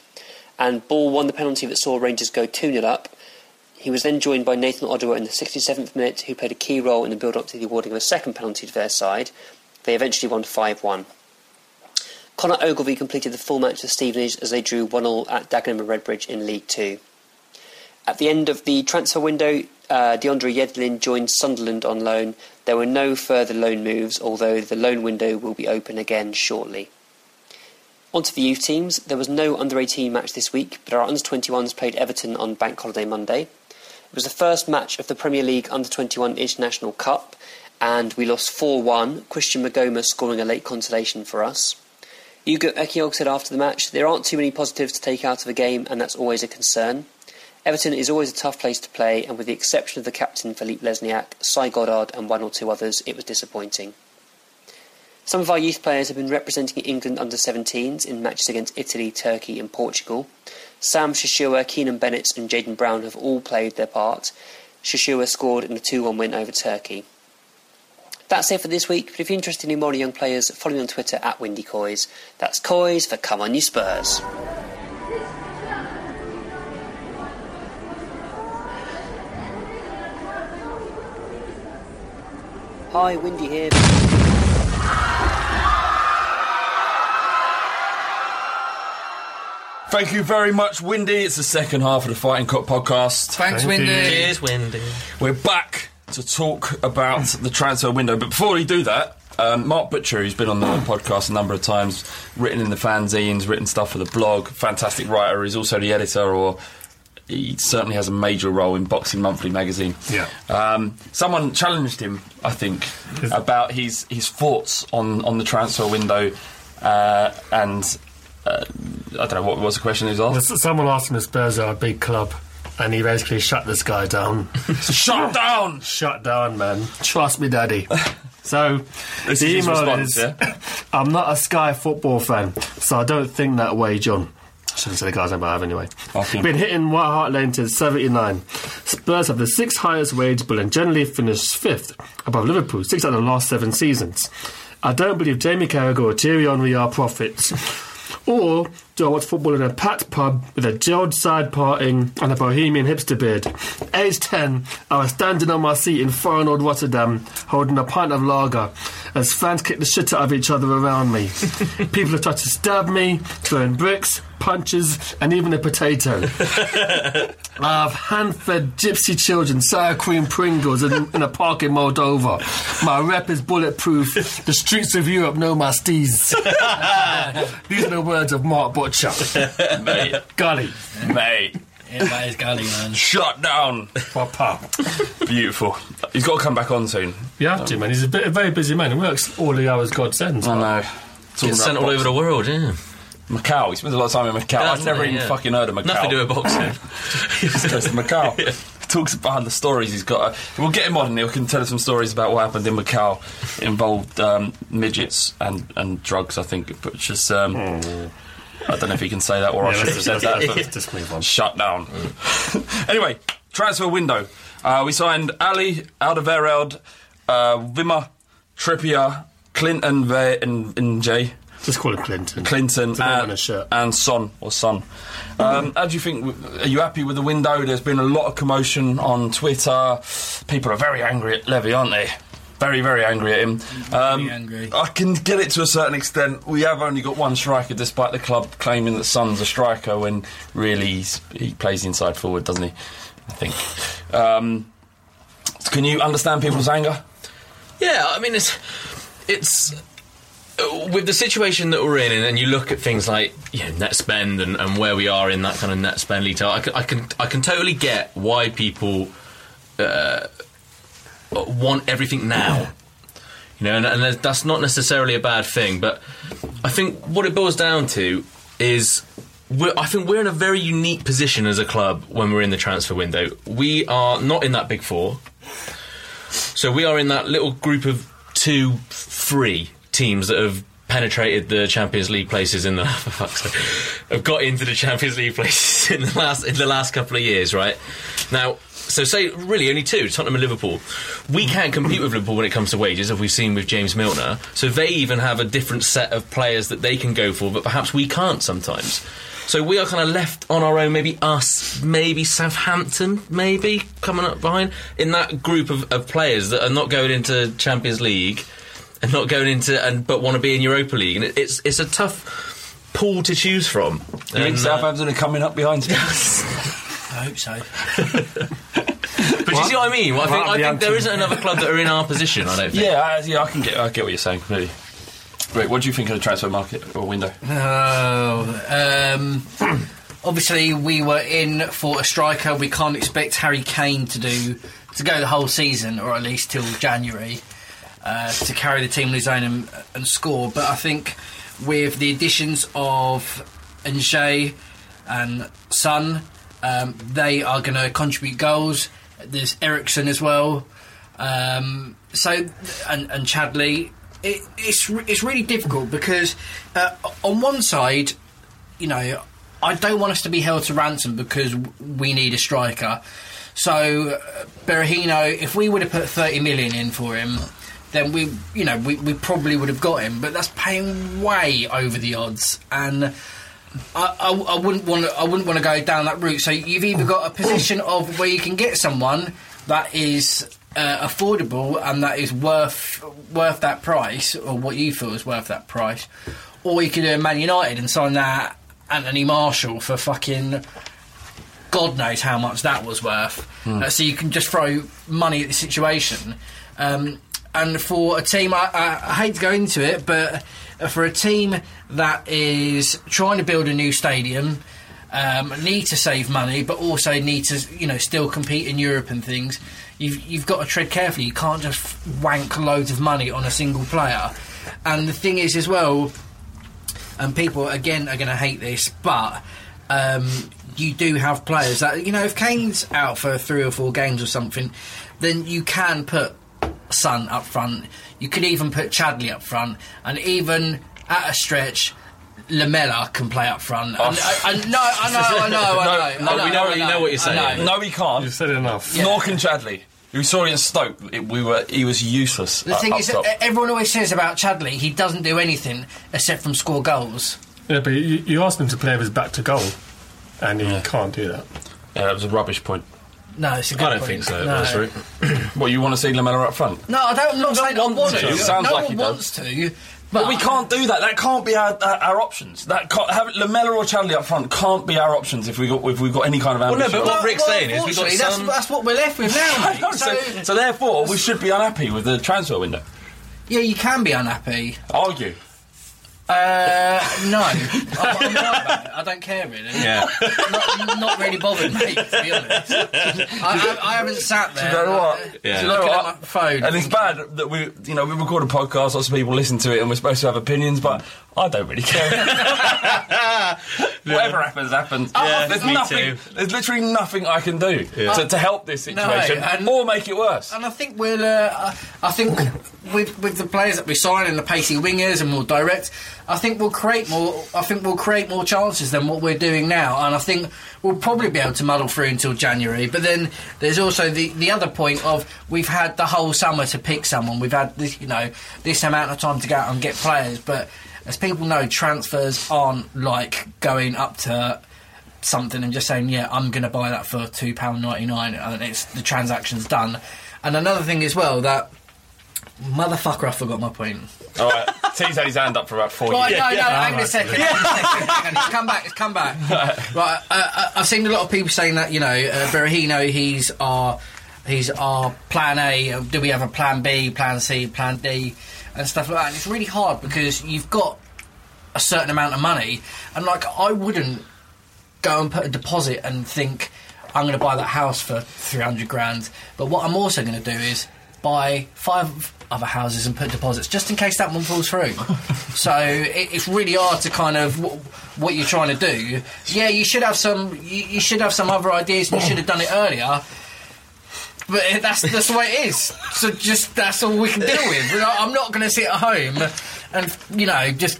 And Ball won the penalty that saw Rangers go 2 0 up. He was then joined by Nathan Oduwa in the 67th minute, who played a key role in the build up to the awarding of a second penalty to their side. They eventually won 5 1. Connor Ogilvie completed the full match for Stevenage as they drew 1 0 at Dagenham and Redbridge in League Two. At the end of the transfer window, uh, DeAndre Yedlin joined Sunderland on loan. There were no further loan moves, although the loan window will be open again shortly. On to the youth teams. There was no under 18 match this week, but our under 21s played Everton on Bank Holiday Monday. It was the first match of the Premier League Under 21 International Cup, and we lost 4 1, Christian Maghoma scoring a late consolation for us. Ugo Ehiogu said after the match, There aren't too many positives to take out of a game, and that's always a concern. Everton is always a tough place to play, and with the exception of the captain Filip Lesniak, Cy Goddard, and one or two others, it was disappointing. Some of our youth players have been representing England under 17s in matches against Italy, Turkey, and Portugal. Sam Shashoua, Keanan Bennetts, and Jaden Brown have all played their part. Shishua scored in a 2 1 win over Turkey. That's it for this week, but if you're interested in more young players, follow me on Twitter at Windy Coys. That's Coys for Come On You Spurs. Hi, Windy here. Thank you very much, Windy. It's the second half of the Fighting Cock podcast. Thanks, Thank Windy. you. Cheers, Windy. We're back to talk about the transfer window. But before we do that, um, Mark Butcher, who's been on the podcast a number of times, written in the fanzines, written stuff for the blog, fantastic writer. He's also the editor, or he certainly has a major role in Boxing Monthly magazine. Yeah. Um, someone challenged him, I think, about his his thoughts on, on the transfer window, uh, and uh, I don't know what was the question he was asked. Someone asked him if Spurs are a big club, and he basically shut this guy down. Shut down! Shut down, man. Trust me, daddy. So, This the is email response, is yeah? I'm not a Sky football fan, so I don't think that way, John. I shouldn't say the guy's name, but I have anyway. Been hitting White Hart Lane to 79. Spurs have the sixth highest wage bill and generally finish fifth, above Liverpool, six out of the last seven seasons. I don't believe Jamie Carragher or Thierry Henry are prophets. Or do I watch football in a packed pub with a gelled side parting and a bohemian hipster beard? Age 10, I was standing on my seat in Feyenoord Rotterdam holding a pint of lager as fans kicked the shit out of each other around me. People have tried to stab me, throwing bricks, punches, and even a potato. I've hand-fed gypsy children sour cream Pringles in, in a park in Moldova. My rep is bulletproof. The streets of Europe know my steez. These are the words of Mark Butcher. Mate. Gully. Mate. Yeah, that is gully, man. Shut down. Papa. Beautiful. He's got to come back on soon. You have to, man. He's a, bit, a very busy man. He works all the hours God sends. I know. Talking Gets sent about all over the world, yeah. Macau. He spends a lot of time in Macau. I've never Definitely, even yeah. fucking heard of Macau. Nothing to do with boxing. He just goes to Macau. He talks about the stories he's got. Uh, we'll get him on and he can tell us some stories about what happened in Macau. It involved um, midgets and, and drugs, I think. But just, um, I don't know if he can say that or I should have said that. let's but just move on. Shut down. anyway, transfer window. Uh, we signed Alli, Alderweireld, uh, Wimmer, Trippier, Clinton, Ve- and, and Jay. Just call him Clinton. Clinton It's a name on and, a shirt. and Son or Son. Um, how do you think? Are you happy with the window? There's been a lot of commotion on Twitter. People are very angry at Levy, aren't they? Very, very angry at him. Um, angry. I can get it to a certain extent. We have only got one striker, despite the club claiming that Son's a striker when really he's, he plays inside forward, doesn't he? I think. Um, can you understand people's anger? Yeah, I mean it's it's with the situation that we're in, and then you look at things like you know, net spend and, and where we are in that kind of net spend lead. I can I can I can totally get why people uh, want everything now. You know, and, and that's not necessarily a bad thing, but I think what it boils down to is we're, I think we're in a very unique position as a club when we're in the transfer window. We are not in that big four. So we are in that little group of two, three teams that have penetrated the Champions League places in the have got into the Champions League places in the last in the last couple of years, right? Now, so say really only two, Tottenham and Liverpool. We can't compete with Liverpool when it comes to wages, as we've seen with James Milner. So they even have a different set of players that they can go for, but perhaps we can't sometimes. So we are kind of left on our own, maybe us, maybe Southampton, maybe coming up behind in that group of, of players that are not going into Champions League and not going into and but want to be in Europa League, and it, it's it's a tough pool to choose from. You think uh, Southampton are coming up behind Spurs? I hope so. but you see what I mean? Well, I think, Well, I the think there anti- isn't another club that are in our position. I don't think. Yeah, I, yeah, I can get, I get what you're saying completely. Right, what do you think of the transfer market or window? Oh, um, obviously we were in for a striker. We can't expect Harry Kane to do to go the whole season, or at least till January, uh, to carry the team on his own and, and score. But I think with the additions of N'Jie and Son, um, they are going to contribute goals. There's Eriksen as well. Um, so and, and Chadli, it, it's it's really difficult because uh, on one side, you know, I don't want us to be held to ransom because we need a striker. So uh, Berahino, if we would have put thirty million in for him, then we, you know, we, we probably would have got him. But that's paying way over the odds, and I, I, I wouldn't want to. I wouldn't want to go down that route. So you've either got a position of where you can get someone that is uh, affordable and that is worth worth that price, or what you feel is worth that price, or you could do a Man United and sign that Anthony Martial for fucking God knows how much that was worth. Hmm. Uh, so you can just throw money at the situation. Um, and for a team, I, I, I hate to go into it, but uh, for a team that is trying to build a new stadium, um, need to save money, but also need to, you know, still compete in Europe and things. You've you've got to tread carefully. You can't just wank loads of money on a single player. And the thing is, as well, and people again are going to hate this, but um, you do have players that you know if Kane's out for three or four games or something, then you can put Son up front. You could even put Chadli up front, and even at a stretch. Lamela can play up front. And, I, I, no, I know, I know, I know. No, I know, we know- I you know what you're saying. No, he can't. You've said enough. Yeah. Nor can Chadli. We saw it in Stoke. It, we were. He was useless. The uh, thing up is, top. everyone always says about Chadli, he doesn't do anything except from score goals. Yeah, but you, you asked him to play with his back to goal, and he can't do that. Yeah, that was a rubbish point. No, it's a good I don't point. think so. No. That's right. what you want to see Lamela up front? No, I don't. I'm not saying I want to. to. Sounds no like one he wants to. But, we can't do that. That can't be our, our, our options. That can't, have Lamela or Chadli up front can't be our options if we got if we've got any kind of ambition. Well, no, but what Rick's saying is we've got that's, some- that's what we're left with now, mate. So, so, so therefore, we should be unhappy with the transfer window. yeah, you can be unhappy. Are you? Uh, no, I'm, I'm right about it. I don't care really. Yeah. not, not really bothered, mate. To be honest, I, I, I haven't sat there. Do there. you know what? uh, Yeah. Do you know looking what? my phone. And it's bad that we, you know, we record a podcast, lots of people listen to it, and we're supposed to have opinions, but I don't really care. Whatever happens, happens. Yeah, there's me nothing. too. There's literally nothing I can do to, to help this No, situation and- or make it worse. And I think we'll. Uh, I think with with the players that we sign and the pacey wingers and more direct, I think we'll create more. I think we'll create more chances than what we're doing now. And I think we'll probably be able to muddle through until January. But then there's also the the other point of we've had the whole summer to pick someone. We've had this, you know, this amount of time to go out and get players. But as people know, transfers aren't like going up to something and just saying, "Yeah, I'm going to buy that for two pound ninety nine, and it's the transaction's done." And another thing as well that motherfucker, I forgot my point. All right, T's had his hand up for about four Right, years. no, no, hang on a second. Hang a second. hang on, come back. Come back. right, uh, uh, I've seen a lot of people saying that you know uh, Berahino, he's our he's our plan A. uh, Do we have a plan B, plan C, plan D, and stuff like that? And it's really hard because you've got a certain amount of money, and like I wouldn't go and put a deposit and think I'm going to buy that house for 300 grand. But what I'm also going to do is buy five other houses and put deposits just in case that one falls through. so it, it's really hard to kind of w- what you're trying to do. Yeah, you should have some. You, you should have some other ideas, and you should have done it earlier. But that's that's the way it is. So just that's all we can deal with. You know, I'm not going to sit at home and you know just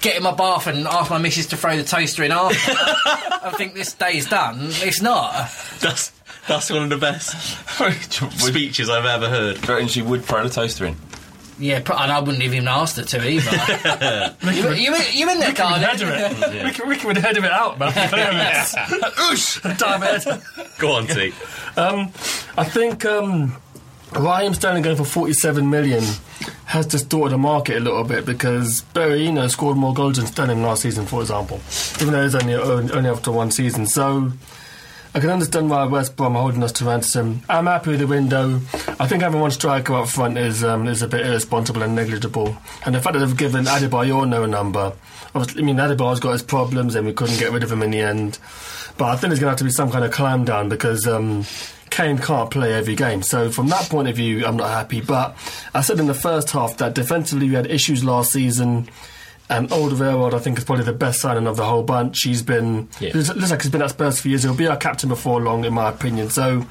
get in my bath and ask my missus to throw the toaster in after. I think this day's done. It's not. That's that's one of the best speeches I've ever heard. Do you reckon she would throw the toaster in? Yeah, and I wouldn't have even asked her to either. you, you, you in there, Ricky would head Cardiff? of it. Ricky, Ricky would head of it out, man. Oosh! Damn it. Go on, T. Um, I think um, Raheem Sterling going for 47 million has distorted the market a little bit because Berahino scored more goals than Sterling last season, for example, even though it's only, only after one season. So I can understand why West Brom are holding us to ransom. I'm happy with the window. I think having one striker up front is um, is a bit irresponsible and negligible. And the fact that they've given Adebayor no number, obviously, I mean Adebayor's got his problems and we couldn't get rid of him in the end. But I think there's going to have to be some kind of climb down because um, Kane can't play every game. So from that point of view, I'm not happy. But I said in the first half that defensively we had issues last season. And Alderweireld, I think, is probably the best signing of the whole bunch. He's been, Yeah. looks looks like he's been at Spurs for years. He'll be our captain before long, in my opinion. So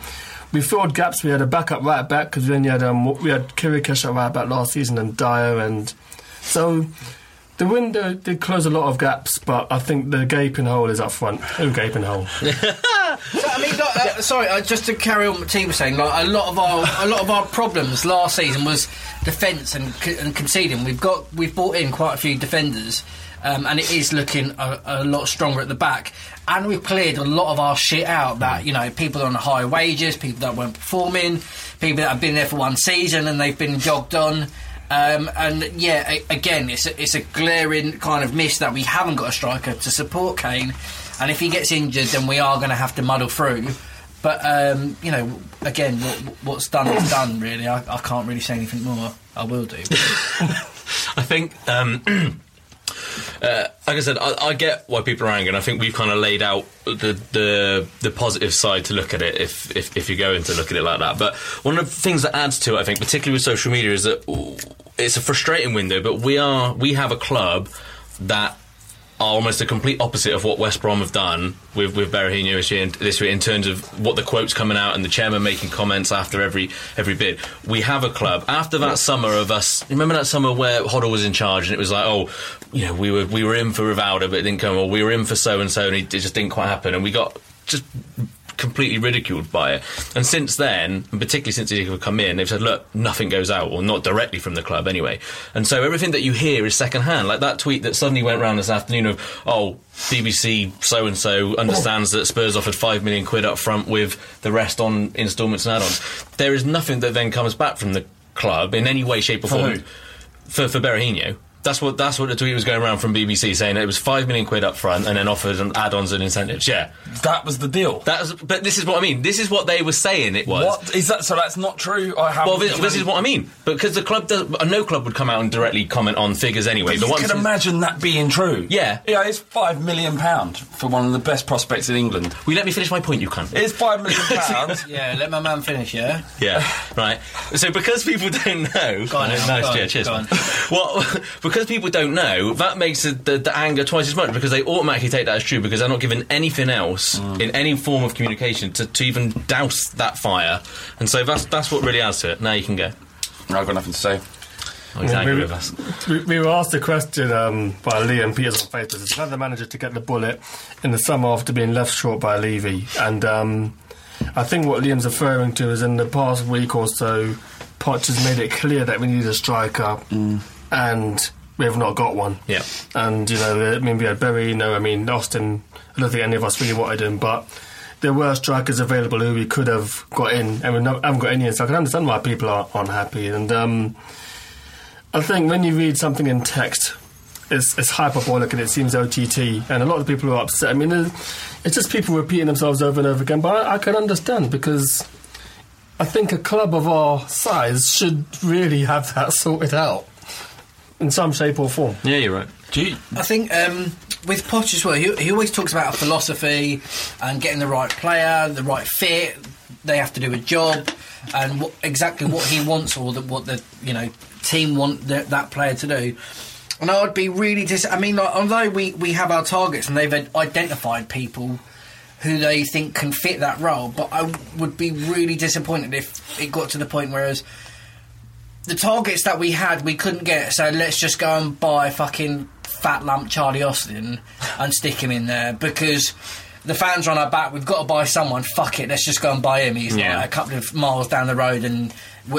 we filled gaps. We had a backup right back because we only had um, we had Kirikesh at right back last season and Dier, and so the window did close a lot of gaps. But I think the gaping hole is up front. Oh, gaping hole. So, I mean, like, uh, sorry, uh, just to carry on what T was saying, like a lot of our a lot of our problems last season was defence and, and conceding. We've got we've brought in quite a few defenders, um, and it is looking a, a lot stronger at the back. And we've cleared a lot of our shit out. That you know, people on high wages, people that weren't performing, people that have been there for one season and they've been jogged on. Um, and yeah, again, it's a, it's a glaring kind of miss that we haven't got a striker to support Kane. And if he gets injured, then we are going to have to muddle through. But um, you know, again, what, what's done is done. Really, I, I can't really say anything more. I will do. I think, um, uh, like I said, I, I get why people are angry, and I think we've kind of laid out the, the the positive side to look at it if, if if you're going to look at it like that. But one of the things that adds to it, I think, particularly with social media, is that it's a frustrating window. But we are we have a club that almost the complete opposite of what West Brom have done with with Berahino this year, this year in terms of what the quotes coming out and the chairman making comments after every every bid. We have a club after that summer of us. Remember that summer where Hoddle was in charge and it was like, oh, you know, we were we were in for Rivaldo, but it didn't come. Or we were in for so and so, and it just didn't quite happen. And we got just completely ridiculed by it. And since then, and particularly since he's come in, they've said, look, nothing goes out, or not directly from the club anyway. And so everything that you hear is secondhand. Like that tweet that suddenly went around this afternoon of, oh, BBC so and so understands that Spurs offered five million quid up front with the rest on instalments and add-ons. There is nothing that then comes back from the club in any way, shape, or form who? for for Berahino. That's what that's what the tweet was going around from BBC saying it was five million quid up front and then offered an add-ons and incentives. Yeah, that was the deal. That was, but this is what I mean. This is what they were saying. It was. What is that? So that's not true. I have Well, this, this is what I mean. Because the club, does, uh, no club would come out and directly comment on figures anyway. But the you can imagine that being true. Yeah. Yeah, it's five million pound for one of the best prospects in England. Will you let me finish my point, you cunt? It's five million pounds. Yeah, let my man finish, yeah? Yeah, right. So because people don't know, Go on, Al, nice, go on, yeah, cheers. go man. Well, because people don't know, that makes the, the, the anger twice as much because they automatically take that as true because they're not given anything else Mm. in any form of communication to, to even douse that fire, and so that's that's what really adds to it. Now you can go. I've got nothing to say. Oh, he's we, with us. we, we were asked a question um, by Liam Peters on Facebook. Is another manager to get the bullet in the summer after being left short by Levy? And um, I think what Liam's referring to is in the past week or so, Poch has made it clear that we need a striker, and we have not got one. Yeah. And you know, I mean, we had Berry. No, I mean Austin. I don't think any of us really wanted him, but there were strikers available who we could have got in, and we not, haven't got any in. So I can understand why people are unhappy. And um, I think when you read something in text, it's, it's hyperbolic and it seems OTT, and a lot of people are upset. I mean, there's- it's just people repeating themselves over and over again. But I, I can understand because I think a club of our size should really have that sorted out in some shape or form. Yeah, you're right. I think um, with Poch as well, he, he always talks about a philosophy and getting the right player, the right fit. They have to do a job, and what, exactly what he wants or the, what the you know team want the, that player to do. And I would be really dis. I mean, like, although we, we have our targets and they've identified people who they think can fit that role, but I would be really disappointed if it got to the point whereas the targets that we had we couldn't get, so let's just go and buy fucking fat lump Charlie Austin and stick him in there because the fans are on our back. We've got to buy someone. Fuck it, let's just go and buy him. He's Yeah. like a couple of miles down the road and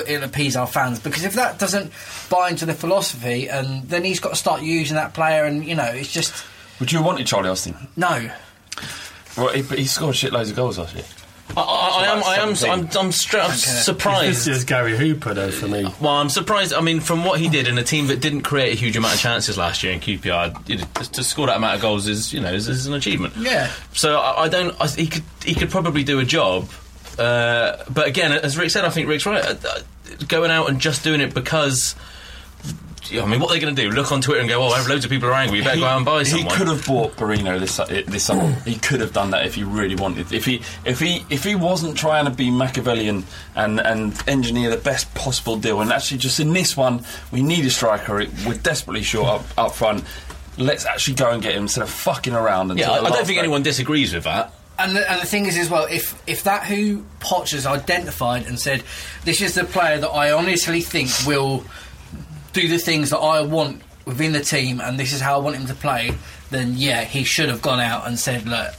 it'll appease our fans. Because if that doesn't buy into the philosophy, and then he's got to start using that player, and you know, it's just Would you have wanted Charlie Austin? no. Well, he, but he scored shitloads of goals last year. I, I, I am. I am. I'm. I'm, stra- I'm surprised. This is Gary Hooper, though, for me. Well, I'm surprised. I mean, from what he did in a team that didn't create a huge amount of chances last year in QPR, you know, to, to score that amount of goals is, you know, is, is an achievement. Yeah. So I, I don't. I, he could. He could probably do a job. Uh, but again, as Rick said, I think Rick's right. Uh, uh, going out and just doing it because. I mean, what are they going to do? Look on Twitter and go, "Oh, I have loads of people are angry. You better He- go out and buy someone. He could have bought Berahino this su- this summer. he could have done that if he really wanted. If he if he if he wasn't trying to be Machiavellian and and engineer the best possible deal, and actually just in this one we need a striker. We're desperately short up up front. Let's actually go and get him instead of fucking around. Yeah, until I, the I don't think day. anyone disagrees with that. And the, and the thing is, as well, if if that who Poch has identified and said, this is the player that I honestly think will do the things that I want within the team, and this is how I want him to play, then yeah, he should have gone out and said, look.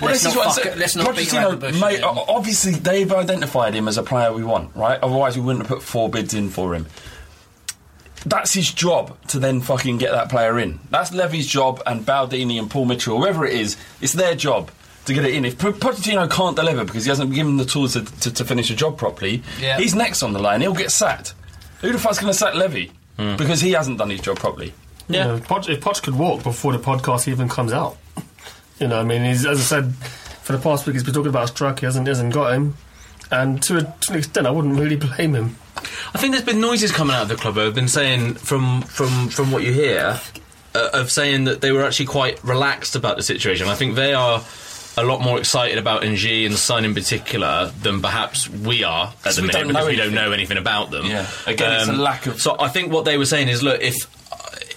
Well, let's this not fuck it, let's not beat around the bush. mate, obviously they've identified him as a player we want, right? Otherwise we wouldn't have put four bids in for him. That's his job to then fucking get that player in. That's Levy's job and Baldini and Paul Mitchell, whoever it is, it's their job to get it in. If Pochettino can't deliver because he hasn't given them the tools to, to, to finish a job properly, Yeah. he's next on the line. He'll get sacked. Who the fuck's going to sack Levy? Because he hasn't done his job properly. You know, Poch, if Poch could walk before the podcast even comes out, you know, I mean, he's, as I said, for the past week he's been talking about a strike, he hasn't, he hasn't got him, and to, a, to an extent, I wouldn't really blame him. I think there's been noises coming out of the club. I've been saying from from from what you hear uh, of saying that they were actually quite relaxed about the situation. I think they are a lot more excited about N'Jie and Son in particular than perhaps we are at the minute because we don't know anything about them. Um, Yeah. Again, it's a lack of- So I think what they were saying is, look, if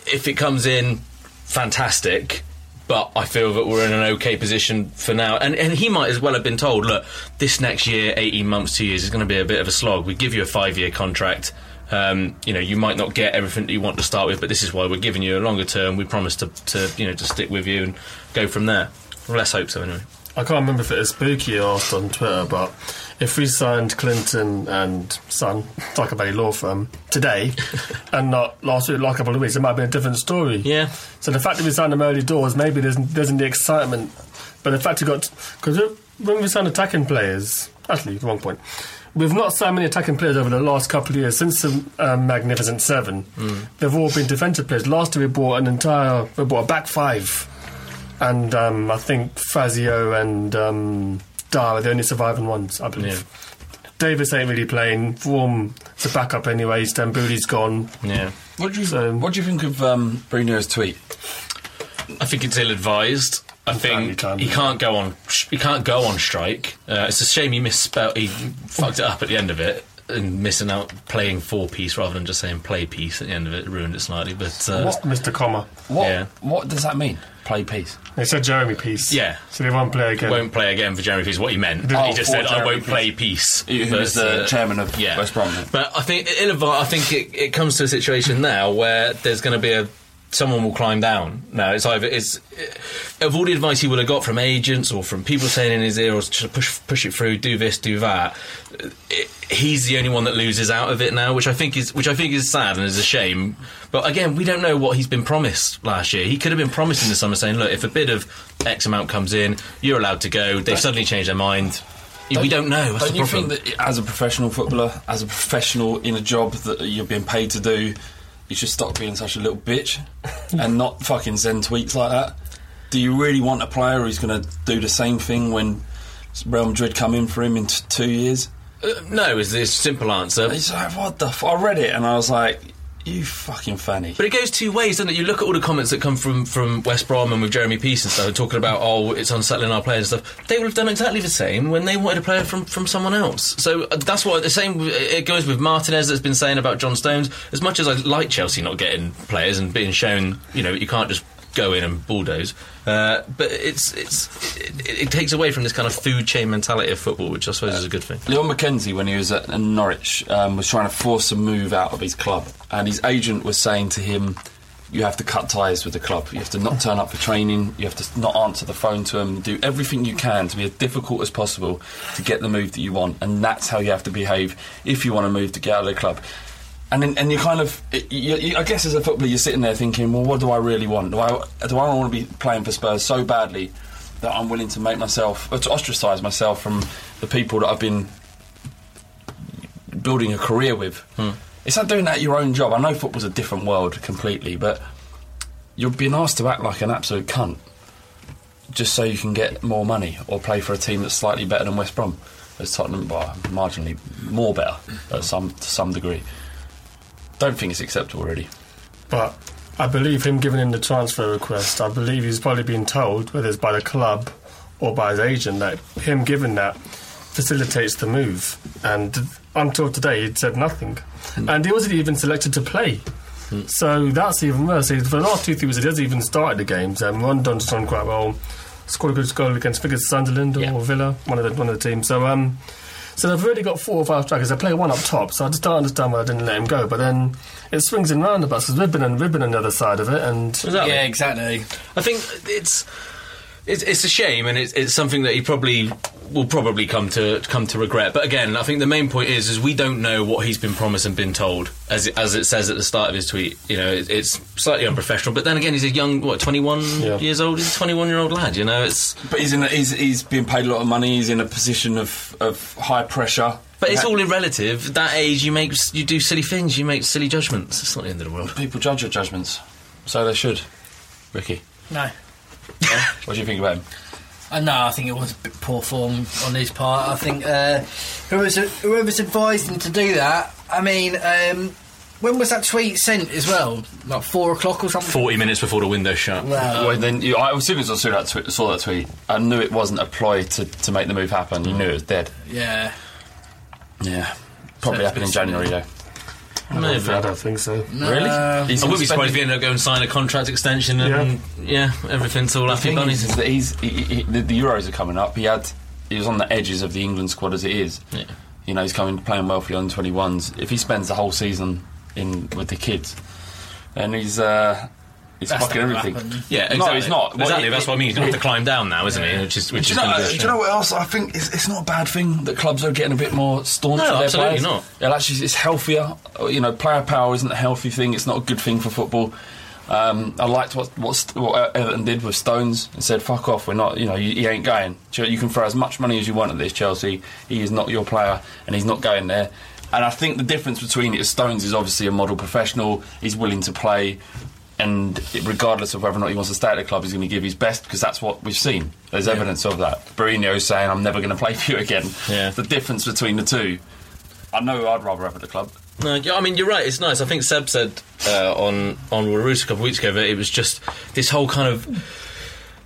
if it comes in, fantastic. But I feel that we're in an okay position for now. And, and he might as well have been told, look, this next year, 18 months, two years, is going to be a bit of a slog. We give you a five year contract. Um, you know, you might not get everything that you want to start with, but this is why we're giving you a longer term. We promise to, to you know, to stick with you and go from there. Well, let's hope so, anyway. I can't remember if it was Spooky or asked on Twitter, but if we signed Clinton and Son, like a Valley law firm, today, and not last week, like a couple of weeks, it might have been a different story. Yeah. So the fact that we signed them early doors, maybe there's, there's in the excitement, but the fact we got because when we signed attacking players, actually, wrong point. We've not signed many attacking players over the last couple of years since the um, Magnificent Seven. Mm. They've all been defensive players. Last year we bought an entire, we bought a back five, and um, I think Fazio and um, Dier are the only surviving ones, I believe. Davies ain't really playing. Vorm is a backup anyway. Stambouli's gone. Yeah. What do you What do you think of um, Bruno's tweet? I think it's ill-advised. I think he can't go on. He can't go on strike. Uh, it's a shame he misspelled. He fucked it up at the end of it and missing out playing four piece rather than just saying play piece at the end of it ruined it slightly. But uh, What, Mr. Comma? What, Yeah. what does that mean? Play peace. They said Jeremy Peace. Yeah. So they won't play again. won't play again for Jeremy Peace. What he meant. Oh, he just for said, "I won't Peace. play peace." Who was the uh, chairman of yeah. West Brom? But I think ill-advised. I think it, it comes to a situation now where there's going to be a someone will climb down. Now it's either it's of all the advice he would have got from agents or from people saying in his ear or to push push it through, do this, do that. It, he's the only one that loses out of it now, which I think is which I think is sad and is a shame. But again, we don't know what he's been promised last year. He could have been promised in the summer saying, "Look, if a bid of X amount comes in, you're allowed to go." They've suddenly changed their mind. we don't know. That's Don't you problem. think that as a professional footballer, as a professional in a job that you're being paid to do, you should stop being such a little bitch and not fucking send tweets like that? Do you really want a player who's going to do the same thing when Real Madrid come in for him in t- two years? Uh, no, is the simple answer. He's like, what the f- I read it and I was like, you fucking fanny. But it goes two ways, doesn't it? You look at all the comments that come from, from West Brom and with Jeremy Peace and stuff, talking about, oh, it's unsettling our players and stuff. They would have done exactly the same when they wanted a player from, from someone else. So uh, that's what the same. It goes with Martinez that's been saying about John Stones. As much as I like Chelsea not getting players and being shown, you know, you can't just go in and bulldoze. Uh, but it's it's it, it takes away from this kind of food chain mentality of football, which I suppose is a good thing. Leon McKenzie, when he was at Norwich, um, was trying to force a move out of his club, and his agent was saying to him, "You have to cut ties with the club. You have to not turn up for training. You have to not answer the phone to them. Do everything you can to be as difficult as possible to get the move that you want, and that's how you have to behave if you want to move to get out of the club." And then, and you kind of, you, you, I guess as a footballer, you're sitting there thinking, well, what do I really want? Do I do I want to be playing for Spurs so badly that I'm willing to make myself, or to ostracise myself from the people that I've been building a career with? Hmm. It's like doing that your own job. I know football's a different world completely, but you're being asked to act like an absolute cunt just so you can get more money or play for a team that's slightly better than West Brom. As Tottenham, well, marginally more better at some to some degree. Don't think it's acceptable, really. But I believe him giving in the transfer request, I believe he's probably been told, whether it's by the club or by his agent, that him giving that facilitates the move. And until today, he'd said nothing. And he wasn't even selected to play. So that's even worse. He- For the last two, three weeks, he hasn't even started the games. Um, Rondon's done quite well. Scored a good goal against, I it's Sunderland or Villa, one of the one of the teams. So, um, so they've already got four or five strikers. They play one up top, so I just don't understand why I didn't let him go. But then it swings in roundabouts because we've been on, we've been on the other side of it, and Exactly. Yeah, exactly. I think it's it's, it's a shame, and it's, it's something that he probably will probably come to come to regret. But again, I think the main point is is we don't know what he's been promised and been told, as it, as it says at the start of his tweet. You know, it, it's slightly unprofessional. But then again, he's a young, what, twenty one years old. He's a twenty one year old lad. You know, it's But he's in. A, he's he's being paid a lot of money. He's in a position of of high pressure. but it's Ha- all relative. That age, you make you do silly things, you make silly judgments. It's not the end of the world. People judge your judgments, so they should. Ricky, No. what do you think about him? Uh, no, I think it was a bit poor form on his part. I think uh, whoever's, whoever's advised him to do that. I mean, um, when was that tweet sent as well? Like four o'clock or something. Forty minutes before the window shut. Well, well, then you, I, as soon as I saw that, tw- saw that tweet, I knew it wasn't a ploy to, to make the move happen. You knew it was dead. yeah. Yeah, probably So happened in January though. Maybe. I don't think so. Really? I wouldn't be surprised if he ended up going and sign a contract extension and yeah, everything's all The happy bunnies. is, is that he's he, he, the, the Euros are coming up. He had he was on the edges of the England squad as it is. Yeah. You know, he's coming playing well for the under twenty ones. If he spends the whole season in with the kids, and he's uh, It's That's fucking everything. happen. Yeah, exactly. No, it's not. Exactly. Well, that's it- what I mean. He's going to have to climb down now, isn't he? Which is which do is you, know, do you know what else? I think it's, it's not a bad thing that clubs are getting a bit more staunch. No, with their absolutely players. not. Yeah, actually, it's healthier. You know, player power isn't a healthy thing. It's not a good thing for football. Um, I liked what what, what Everton did with Stones and said, "Fuck off, we're not. You know, he ain't going. You you can throw as much money as you want at this Chelsea. He is not your player, and he's not going there." And I think the difference between it is Stones is obviously a model professional. He's willing to play, and regardless of whether or not he wants to stay at the club, he's going to give his best because that's what we've seen. There's evidence of that. Mourinho saying, "I'm never going to play for you again." Yeah. The difference between the two. I know I'd rather have at the club. No, yeah, I mean you're right. It's nice. I think Seb said uh, on on Roots a couple of weeks ago that it was just this whole kind of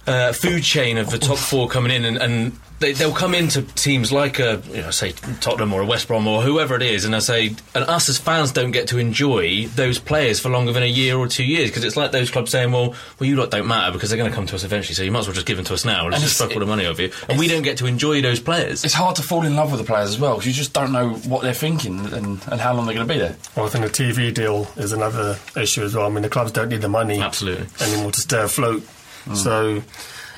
uh, food chain of the top four coming in, and, and they, they'll come into teams like a you know say Tottenham or a West Brom or whoever it is, and I say, and us as fans don't get to enjoy those players for longer than a year or two years because it's like those clubs saying, well, well you lot don't matter because they're going to come to us eventually, so you might as well just give them to us now. Let's And just it's- fuck all the money off you, and we don't get to enjoy those players. It's hard to fall in love with the players as well because you just don't know what they're thinking and, and how long they're going to be there. Well, I think the TV deal is another issue as well. I mean, the clubs don't need the money Absolutely. anymore to stay afloat. Mm. So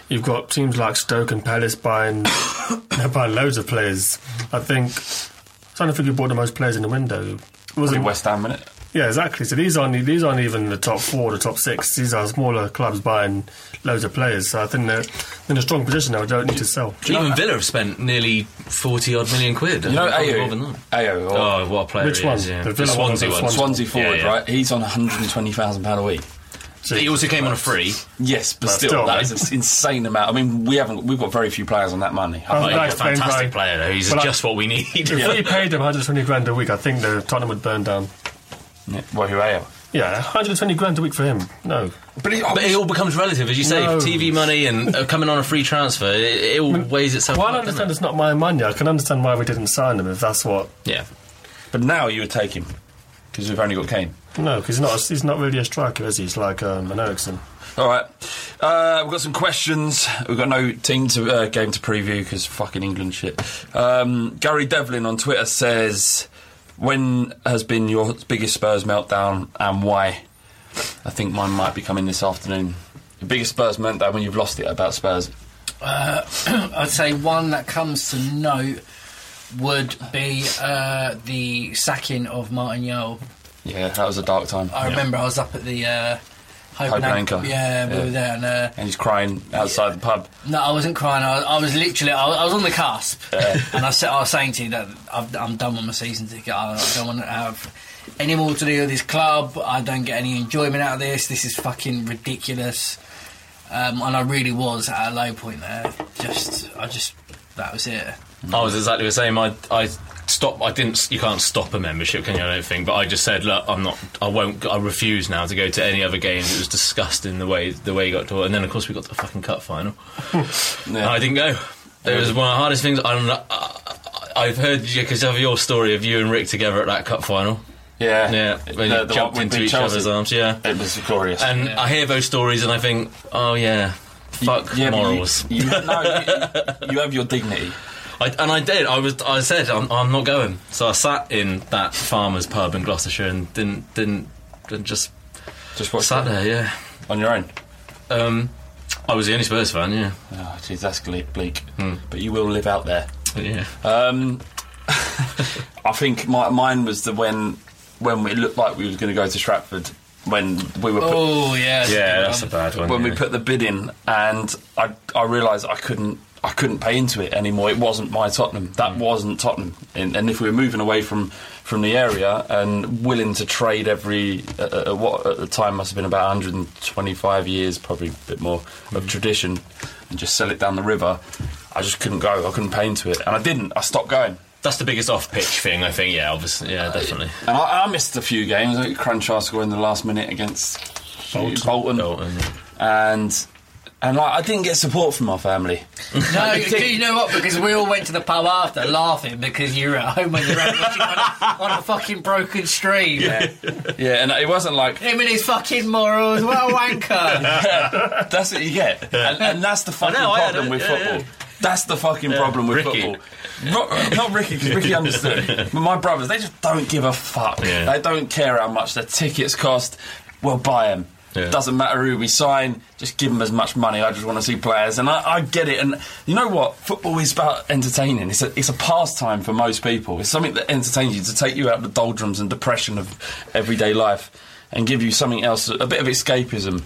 you've got teams like Stoke and Palace buying they're buying loads of players. I think I'm trying to think who bought the most players in the window. It Was wasn't it West Ham, innit? Yeah, exactly. So these aren't these aren't even the top four, the top six. These are smaller clubs buying loads of players. So I think they're in a strong position now. They don't need to sell. Even Villa have spent nearly forty odd million quid. You know Probably Ayew? more than that. Ayew, Oh, what a player Which he one? is, yeah. The The, Villa one Swansea one. Swansea? Swansea forward, Yeah, yeah. right? He's on £120,000 a week. He also came on a free. Yes, but But still, still, that mate. is an insane amount. I mean, we haven't, we've got very few players on that money. Oh, he's a fantastic why- player, though. He's Well, I- just what we need. If we paid him 120 grand a week, I think the Tottenham would burn down. Yeah, well, who are you? Yeah, 120 grand a week for him. No. But, he, But it all becomes relative, as you say. No. TV money and uh, coming on a free transfer, it, it all weighs itself Well, I up. doesn't understand it? it's not my money. I can understand why we didn't sign him if that's what. Yeah. But now you would take him because we've only got Kane. No, because he's not. He's not really a striker, is he? He's like um, an Eriksen. All right, uh, we've got some questions. We've got no team to uh, game to preview because fucking England shit. Um, Gary Devlin on Twitter says, "When has been your biggest Spurs meltdown and why?" I think mine might be coming this afternoon. The biggest Spurs meltdown when you've lost it about Spurs. Uh, I'd say one that comes to note would be uh, the sacking of Martin Jol. Yeah, that was a dark time. I remember I was up at the uh, Hope, Hope and and Anchor. Anchor. Yeah, we Yeah. were there, and uh, And he's crying outside the pub. no, I wasn't crying. I was, I was literally, I was, I was on the cusp, and I, said, I was saying to you that I've, I'm done with my season ticket. I, I don't want to have any more to do with this club. I don't get any enjoyment out of this. This is fucking ridiculous. Um, and I really was at a low point there. Just, I just, that was it. I was exactly the same. I, I stopped. I didn't. You can't stop a membership, can you? I don't think. But I just said, look, I'm not. I won't. I refuse now to go to any other games. It was disgusting the way the way you got to. it. And then of course we got to the fucking cup final. Hmm. And I didn't go. It was one of the hardest things. I'm, not- I, I've heard because of your story of you and Rick together at that cup final. Yeah, Yeah, when The- you the jumped one into each Chelsea. other's arms. Yeah, It was glorious. and I hear those stories and I think, oh yeah, fuck Yeah, but you- morals. You, no, you, you have your dignity. I, and I did. I was. I said I'm, I'm not going. So I sat in that farmer's pub in Gloucestershire and didn't didn't, didn't just Just watch sat it there. Yeah. on your own. Um, I was the only Spurs fan. Yeah. Oh, jeez, that's bleak. Hmm. But you will live out there. Yeah. Um, I think my, mine was the when when it looked like we was going to go to Stratford when we were. Put, Oh yeah, Yeah, that's a bad one. when we put the bid in, and I I realised I couldn't I couldn't pay into it anymore. It wasn't my Tottenham. That Hmm. wasn't Tottenham. And, and if we were moving away from from the area and willing to trade every uh, uh, what at the time must have been about 125 years, probably a bit more Hmm. of tradition, and just sell it down the river, I just couldn't go. I couldn't pay into it, and I didn't. I stopped going. That's the biggest off-pitch thing. I think. Yeah. Obviously. Yeah. Definitely. And I, I missed a few games. I think Kranjčar scored in the last minute against Bolton, Bolton, and and like, I didn't get support from my family. No, you, you know what? Because we all went to the pub after laughing because you were at home when you were watching on a, on a fucking broken stream. Yeah, yeah, and it wasn't like Him and his fucking morals. What a wanker. that's what you get, and, and that's the fucking know, problem it, with yeah, football. yeah. That's the fucking problem with Ricky. football. Ro- uh, not Ricky, because Ricky understood. But my brothers, they just don't give a fuck. Yeah. They don't care how much their tickets cost. We'll buy them. Yeah. Doesn't matter who we sign, just give them as much money. I just want to see players, and I, I get it. And you know what? Football is about entertaining. It's a it's a pastime for most people. It's something that entertains you to take you out of the doldrums and depression of everyday life, and give you something else, a bit of escapism.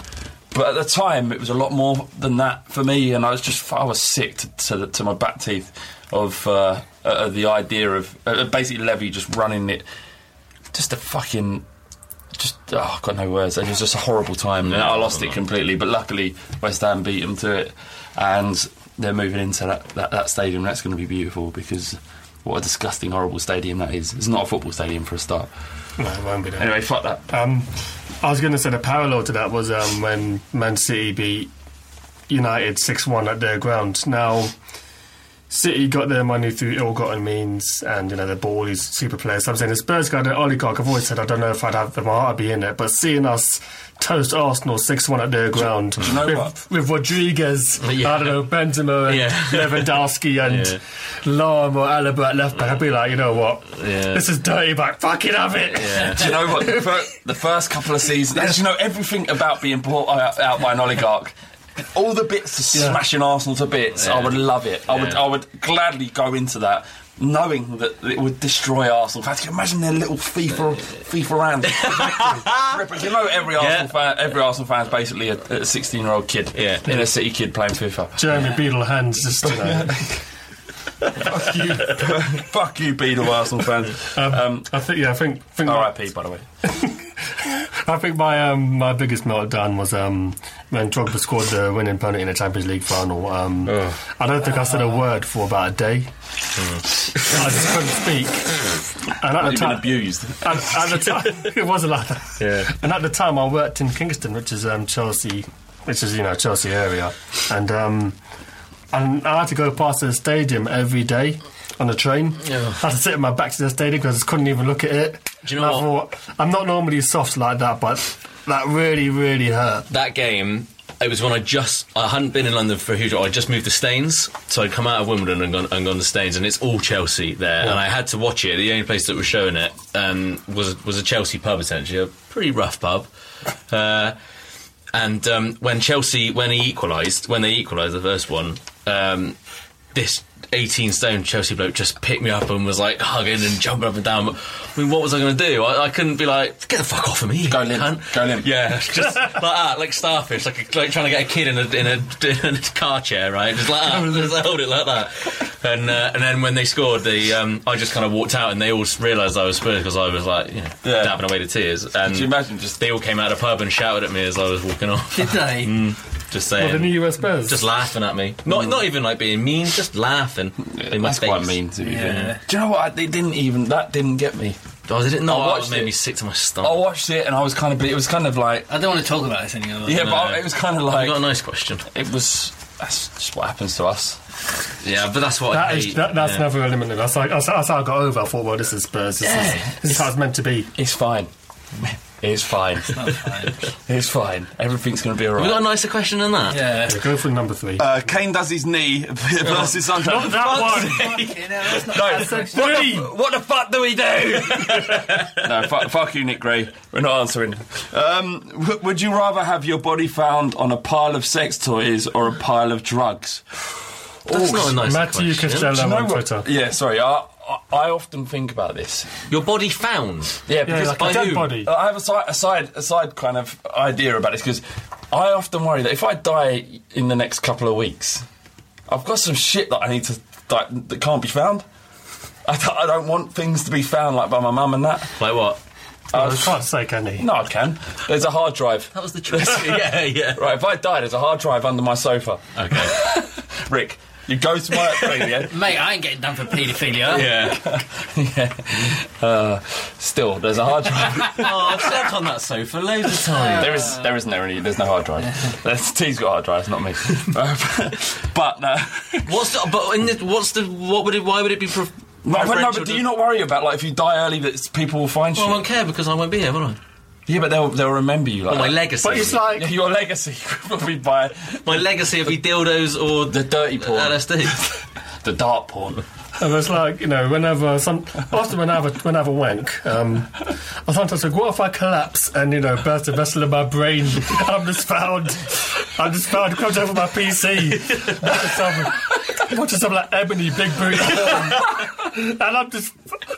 But at the time, it was a lot more than that for me, and I was just I was sick to to, to my back teeth of uh, uh, the idea of uh, basically Levy just running it, just a fucking. Just oh, I've got no words. It was just a horrible time. Yeah, I lost it completely, but luckily West Ham beat them to it, and they're moving into that, that, that stadium. That's going to be beautiful because what a disgusting, horrible stadium that is. It's not a football stadium for a start. No, it won't be that. Anyway, fuck that. Um, I was going to say the parallel to that was um, when Man City beat United 6 1 at their ground. Now, City got their money through ill-gotten means, and you know they ball is super players. I'm saying the Spurs got an oligarch. I've always said I don't know if I'd have my heart be in it, but seeing us toast Arsenal six-one at their ground you know with, what? with Rodriguez, Yeah. I don't know Benzema and Yeah. Lewandowski and Yeah. Or Alaba at left back, I'd be like, you know what, Yeah. this is dirty back. Fucking have it. Do you know what? The, the first couple of seasons, you know everything about being bought out by an oligarch. All the bits of Yeah. smashing Arsenal to bits, I would love it. I would, I would gladly go into that, knowing that it would destroy Arsenal. Fact, can you imagine their little FIFA, FIFA round. You know, every Arsenal fan, every Arsenal fan's basically a sixteen-year-old kid, Yeah. in a City kid playing FIFA. Jeremy Beadle hands just you know. Fuck you, fuck you, Beadle Arsenal fans. Um, I think yeah, I think think R.I.P. By the way. I think my um, my biggest meltdown was um, when Drogba scored the winning penalty in the Champions League final. Um, I don't think I said a word for about a day. I just couldn't speak. And at the You've been time, abused. and at the time, it wasn't like that. Yeah. And at the time, I worked in Kingston, which is um, Chelsea, which is you know Chelsea area, and um, and I had to go past the stadium every day on the train. Yeah. I had to sit with my back to the stadium because I just couldn't even look at it. Do you know And what? thought, I'm not normally soft like that, but that really, really hurt. that game, it was when I just I hadn't been in London for a huge. I just moved to Staines, so I'd come out of Wimbledon and gone and gone to Staines, and it's all Chelsea there, and I had to watch it. The only place that was showing it um, was was a Chelsea pub, essentially a pretty rough pub. Uh, and um, when Chelsea, when he equalised, when they equalised the first one, um, this 18 stone Chelsea bloke just picked me up and was like hugging and jumping up and down. I mean, what was I going to do? I, I couldn't be like, get the fuck off of me. Go limp. cunt." Go limp. Yeah, just like that, like starfish, like, a, like trying to get a kid in a, in a, in a car chair, right? Just like that, just hold it like that. And uh, and then when they scored, the um, I just kind of walked out, and they all realised I was Spurs because I was like, you know, Yeah. dabbing away the tears. And Could you imagine just they all came out of the pub and shouted at me as I was walking off. Did they? Mm, just saying. Well, saying. the new US Spurs. just laughing at me. Not mm. not even like being mean, just laughing in my That's face. quite mean to be Yeah. fair. Do you know what? I, they didn't even that didn't get me. Oh, did it not? I watched it made me sick to my stomach. I watched it and I was kind of. It was kind of like. I don't want to talk about this anymore. Yeah, No. but it was kind of like. you got a nice question? It was. That's just what happens to us. Yeah, but that's what I hate. is, that, that's yeah. never eliminated. That's like that's, that's how I got over. I thought, well, this is Spurs. This, Yeah. is, this is how it's meant to be. It's fine. It's fine. Not fine. It's fine. Everything's going to be all right. we got a nicer question than that? yeah. Yeah, go for number three. Uh, Kane does his knee versus Sunderland. Not that one. You know, that's not No, what the, what the fuck do we do? no, fuck, fuck you, Nick Gray. We're not answering. Um, w- would you rather have your body found on a pile of sex toys or a pile of drugs? That's not a nice Matthew question. Costello Do you know on what- Twitter. Yeah, sorry. I, I, I often think about this. Your body found. Yeah, because like a I dead do. body. Uh, I have a side, a side, a side kind of idea about this because I often worry that if I die in the next couple of weeks, I've got some shit that I need to that, that can't be found. I don't, I don't want things to be found like by my mum and that. Like what? Oh, I can't say, can he? No, I can. There's a hard drive. That was the choice. yeah, yeah. Right, if I die, there's a hard drive under my sofa. Okay. Rick, you go to my thing. Mate, I ain't getting done for paedophilia. yeah. yeah. Uh, still, there's a hard drive. oh, I've slept on that sofa loads of times. There is, there isn't there any. There's no hard drive. There's, T's got hard drives, not me. Uh, but no, What's the, but in the, what's the what would it? Why would it be? Pre- no, but, no, but do you not worry about like if you die early that people will find you Well, I won't care because I won't be here, will I? Yeah, but they'll they'll remember you like Well, my that. legacy. But it's like Yeah, your legacy will be by my legacy would be dildos or the dirty porn, LSD. the dark porn. And it's like, you know, whenever some, often when I have a, when I have a wank, um, I sometimes think, what if I collapse and, you know, burst a vessel in my brain and I'm just found, I'm just found, comes over my PC, watching some, watching some like ebony big boot and I'm just,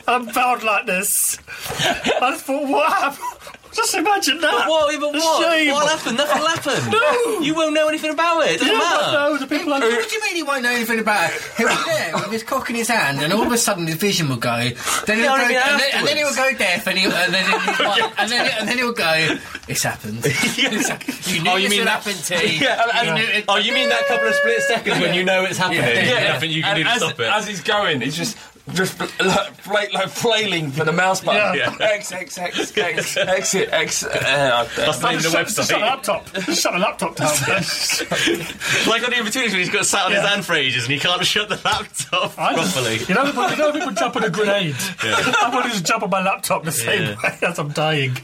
I'm found like this. I just thought, what happened? Just imagine that. But what? But The what? shame. What happened? Nothing will happen. No. You won't know anything about it. It doesn't Yeah, matter. but no, the people like, What do you mean he won't know anything about it? He'll be there with his cock in his hand, and all of a sudden his vision will go. Then he'll go, and, then, and then he'll go deaf, and, he'll, and then he'll, and then and then he'll go. It's happened. It's happened. You knew Oh, you this mean would that- happen, T. Yeah, and- You knew it- oh, you mean that couple of split seconds when you know it's happening? Yeah, yeah. Nothing you can And do to as, stop it. as he's going, he's just just like, fla- like flailing for the mouse button. Yeah. X X X X exit X. Uh, That's the name of the Shut- Shut the website. laptop. Shut the laptop down. like on the in-between when he's got sat on his Yeah. hand for ages and he can't shut the laptop I just- properly. You know, people, you know, people jump on a grenade. Yeah. I want to just jump on my laptop the same Yeah. way as I'm dying.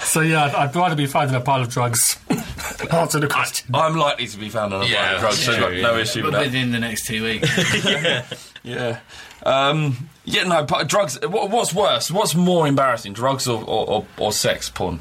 So yeah, I'd, I'd rather be found in a pile of drugs. Answer the question. I'm likely to be found on a Yeah, pile of drugs, so true, I've got no yeah. issue with that. within the next two weeks. yeah. Yeah. Um, yeah, no, but drugs. What, what's worse? What's more embarrassing, drugs or, or, or, or sex porn?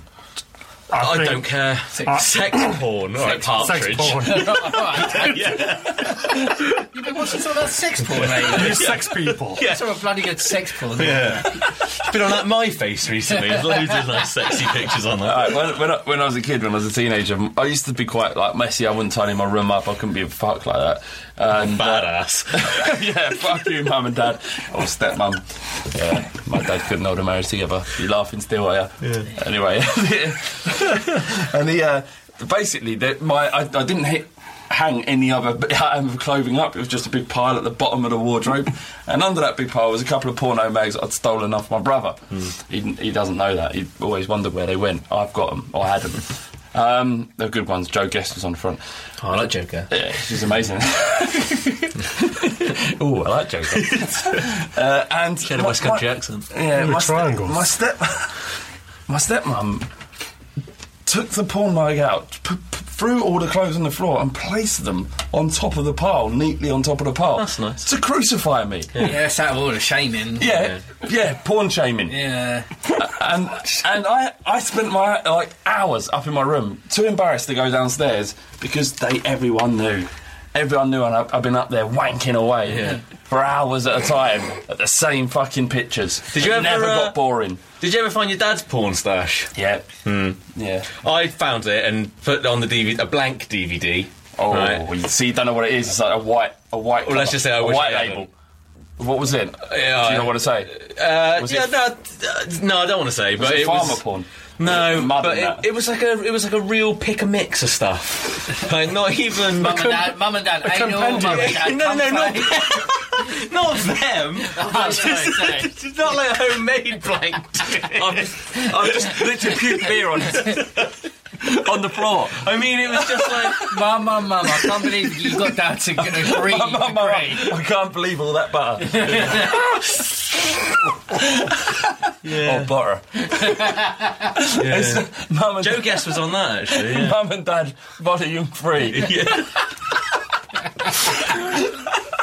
I, think- don't care. Uh, sex porn. All right, Sex partridge. porn. yeah. You've been watching some of that sex porn lately. You sex people. Yeah. Some of bloody good sex porn. Yeah. It's been on that My Face recently. There's loads of nice sexy pictures on that. Alright, when, when, I, when I was a kid, when I was a teenager, I used to be quite like messy. I wouldn't tidy my room up. I couldn't be a fuck like that. And, uh, Badass. yeah, fuck you, mum and dad, or stepmum. Yeah, my dad couldn't hold a marriage together. You laughing still, are you? Yeah. Anyway, and the uh, basically, the, my I, I didn't hit. Hang any other b- item of clothing up. It was just a big pile at the bottom of the wardrobe, and under that big pile was a couple of porno mags I'd stolen off my brother. He, he doesn't know that. He always wondered where they went. I've got them. I had them. Um, they're good ones. Jo Guest was on the front. Oh, I like Joker. Yeah, she's amazing. oh, I like Joker. uh, and She had a my- West Country accent. Yeah, Ooh, my, ste- triangles. my step, my stepmom took the porn mag out, p- p- threw all the clothes on the floor, and placed them on top of the pile, neatly on top of the pile. That's nice. To crucify me. Yeah, that's out of all the shaming. Yeah, yeah, porn shaming. Yeah. and and I I spent my like hours up in my room, too embarrassed to go downstairs because they everyone knew. Everyone knew, and I've, I've been up there wanking away Yeah. for hours at a time at the same fucking pictures. Did you It ever, never uh, got boring? Did you ever find your dad's porn stash? Yeah, Hmm. yeah. I found it and put on the DVD, a blank DVD. Oh, Right. you see, you don't know what it is. It's like a white, a white. Well, let's just say I a wish white I label. Hadn't. What was it? Yeah, Do you know I- what to say? Uh, yeah, it- no, uh, no, I don't want to say, Was but it it farmer was porn? no, Mud but it, it was like a it was like a real pick a mix of stuff. like not even Mum and dad, mum and dad, anal, mum and dad, no, no, not comfort. not them. Oh, sorry, sorry. It's not like a homemade blank. I've, I've just literally puked beer on it. on the floor. I mean, it was just like Mum, mum, mum, I can't believe you got down to agree. Mum, mum, mum. I can't believe all that butter. yeah. Or butter. It's- Mum and, Jo Guest was on that actually. Yeah. Mum and Dad, volume three. Yeah.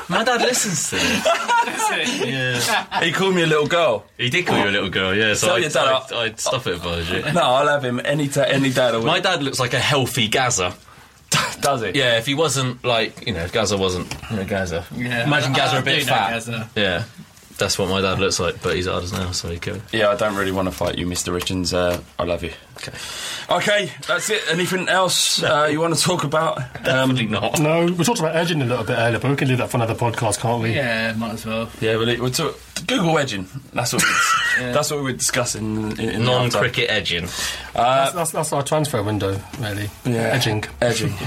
My dad listens to it. Yeah. He called me a little girl. He did call you a little girl, yeah. So Tell I'd, dad I'd, I- I'd stop it if I was you. No, I'll have him any ta- any day of the week. My dad looks like a healthy Gazza. Does he? Yeah, if he wasn't like, you know, if Gazza wasn't, you know, Gazza. Yeah. Imagine Gazza a bit fat. Gazza. Yeah. That's what my dad looks like, but he's ours now, so he could. Yeah, I don't really want to fight you, Mr. Richards. Uh, I love you. Okay. Okay, that's it. Anything else uh, you want to talk about? Um, Definitely not. No, we talked about edging a little bit earlier, but we can leave that for another podcast, can't we? Yeah, might as well. yeah, but it, we're talk- Google edging. That's what we, that's what we were discussing in, in, in Non-cricket edging. Uh, That's, that's, that's our transfer window, really. Yeah. Edging. edging.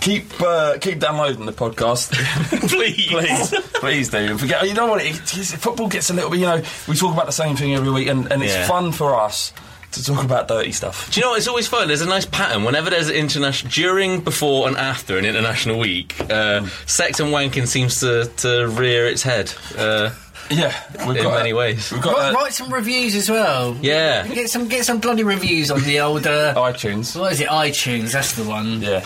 Keep uh, keep downloading the podcast, Please. please, please do. And Forget you know what? It, it's- football gets a little bit. You know, we talk about the same thing every week, and, and it's Yeah. fun for us to talk about dirty stuff. Do you know what? It's always fun. There's a nice pattern. Whenever there's an international, during, before, and after an international week, uh, sex and wanking seems to, to rear its head. Uh, Yeah, we've In got many uh, ways. We've got Write, write some reviews as well. yeah. Get some get some bloody reviews on the old. Uh, iTunes. what is it? iTunes. That's the one. Yeah,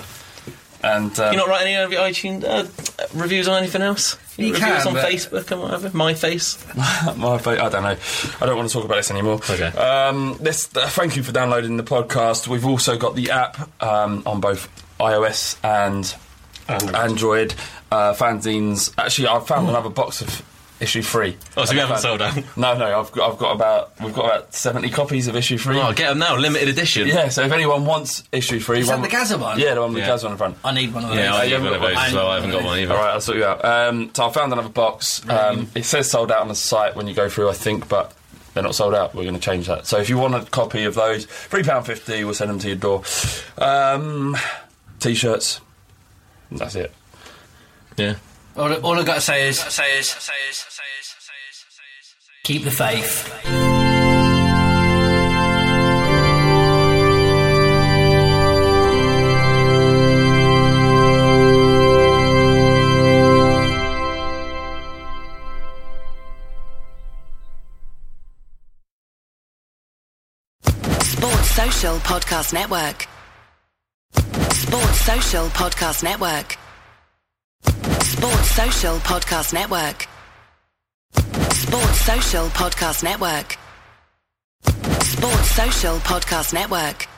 and um, You not write any of your iTunes uh, reviews on anything else? you, You review can, on Facebook and whatever? My face. My fa- I don't know. I don't want to talk about this anymore. Okay. Um, this, uh, thank you for downloading the podcast. We've also got the app um, on both iOS and Android. Uh, fanzines. Actually, I've found another box of issue three. Oh, so we I've haven't sold out? No, no. I've got, I've got about we've got about seventy copies of issue three. Oh, get them now, limited edition. Yeah. So if anyone wants issue three, Is that one- the Gazza one? Yeah, the one with Yeah. the Gazza on the front. I need one of those. Yeah, I you need one of haven't those got as well. I haven't got one either. All right, I'll sort you out. Um, so I found another box. Um, it says sold out on the site when you go through, I think, but they're not sold out. We're going to change that. So if you want a copy of those, three pound fifty, we'll send them to your door. Um, t-shirts. That's it. Yeah. All, all I've got to say is, say is, say is, say is, say is, keep the faith. Sports Social Podcast Network. Sports Social Podcast Network. Sports Social Podcast Network. Sports Social Podcast Network. Sports Social Podcast Network.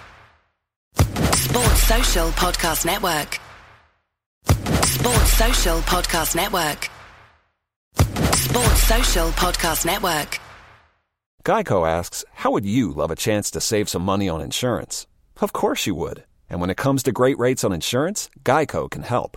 Sports Social Podcast Network. Sports Social Podcast Network. Sports Social Podcast Network. Geico asks, How would you love a chance to save some money on insurance? Of course you would. And when it comes to great rates on insurance, Geico can help.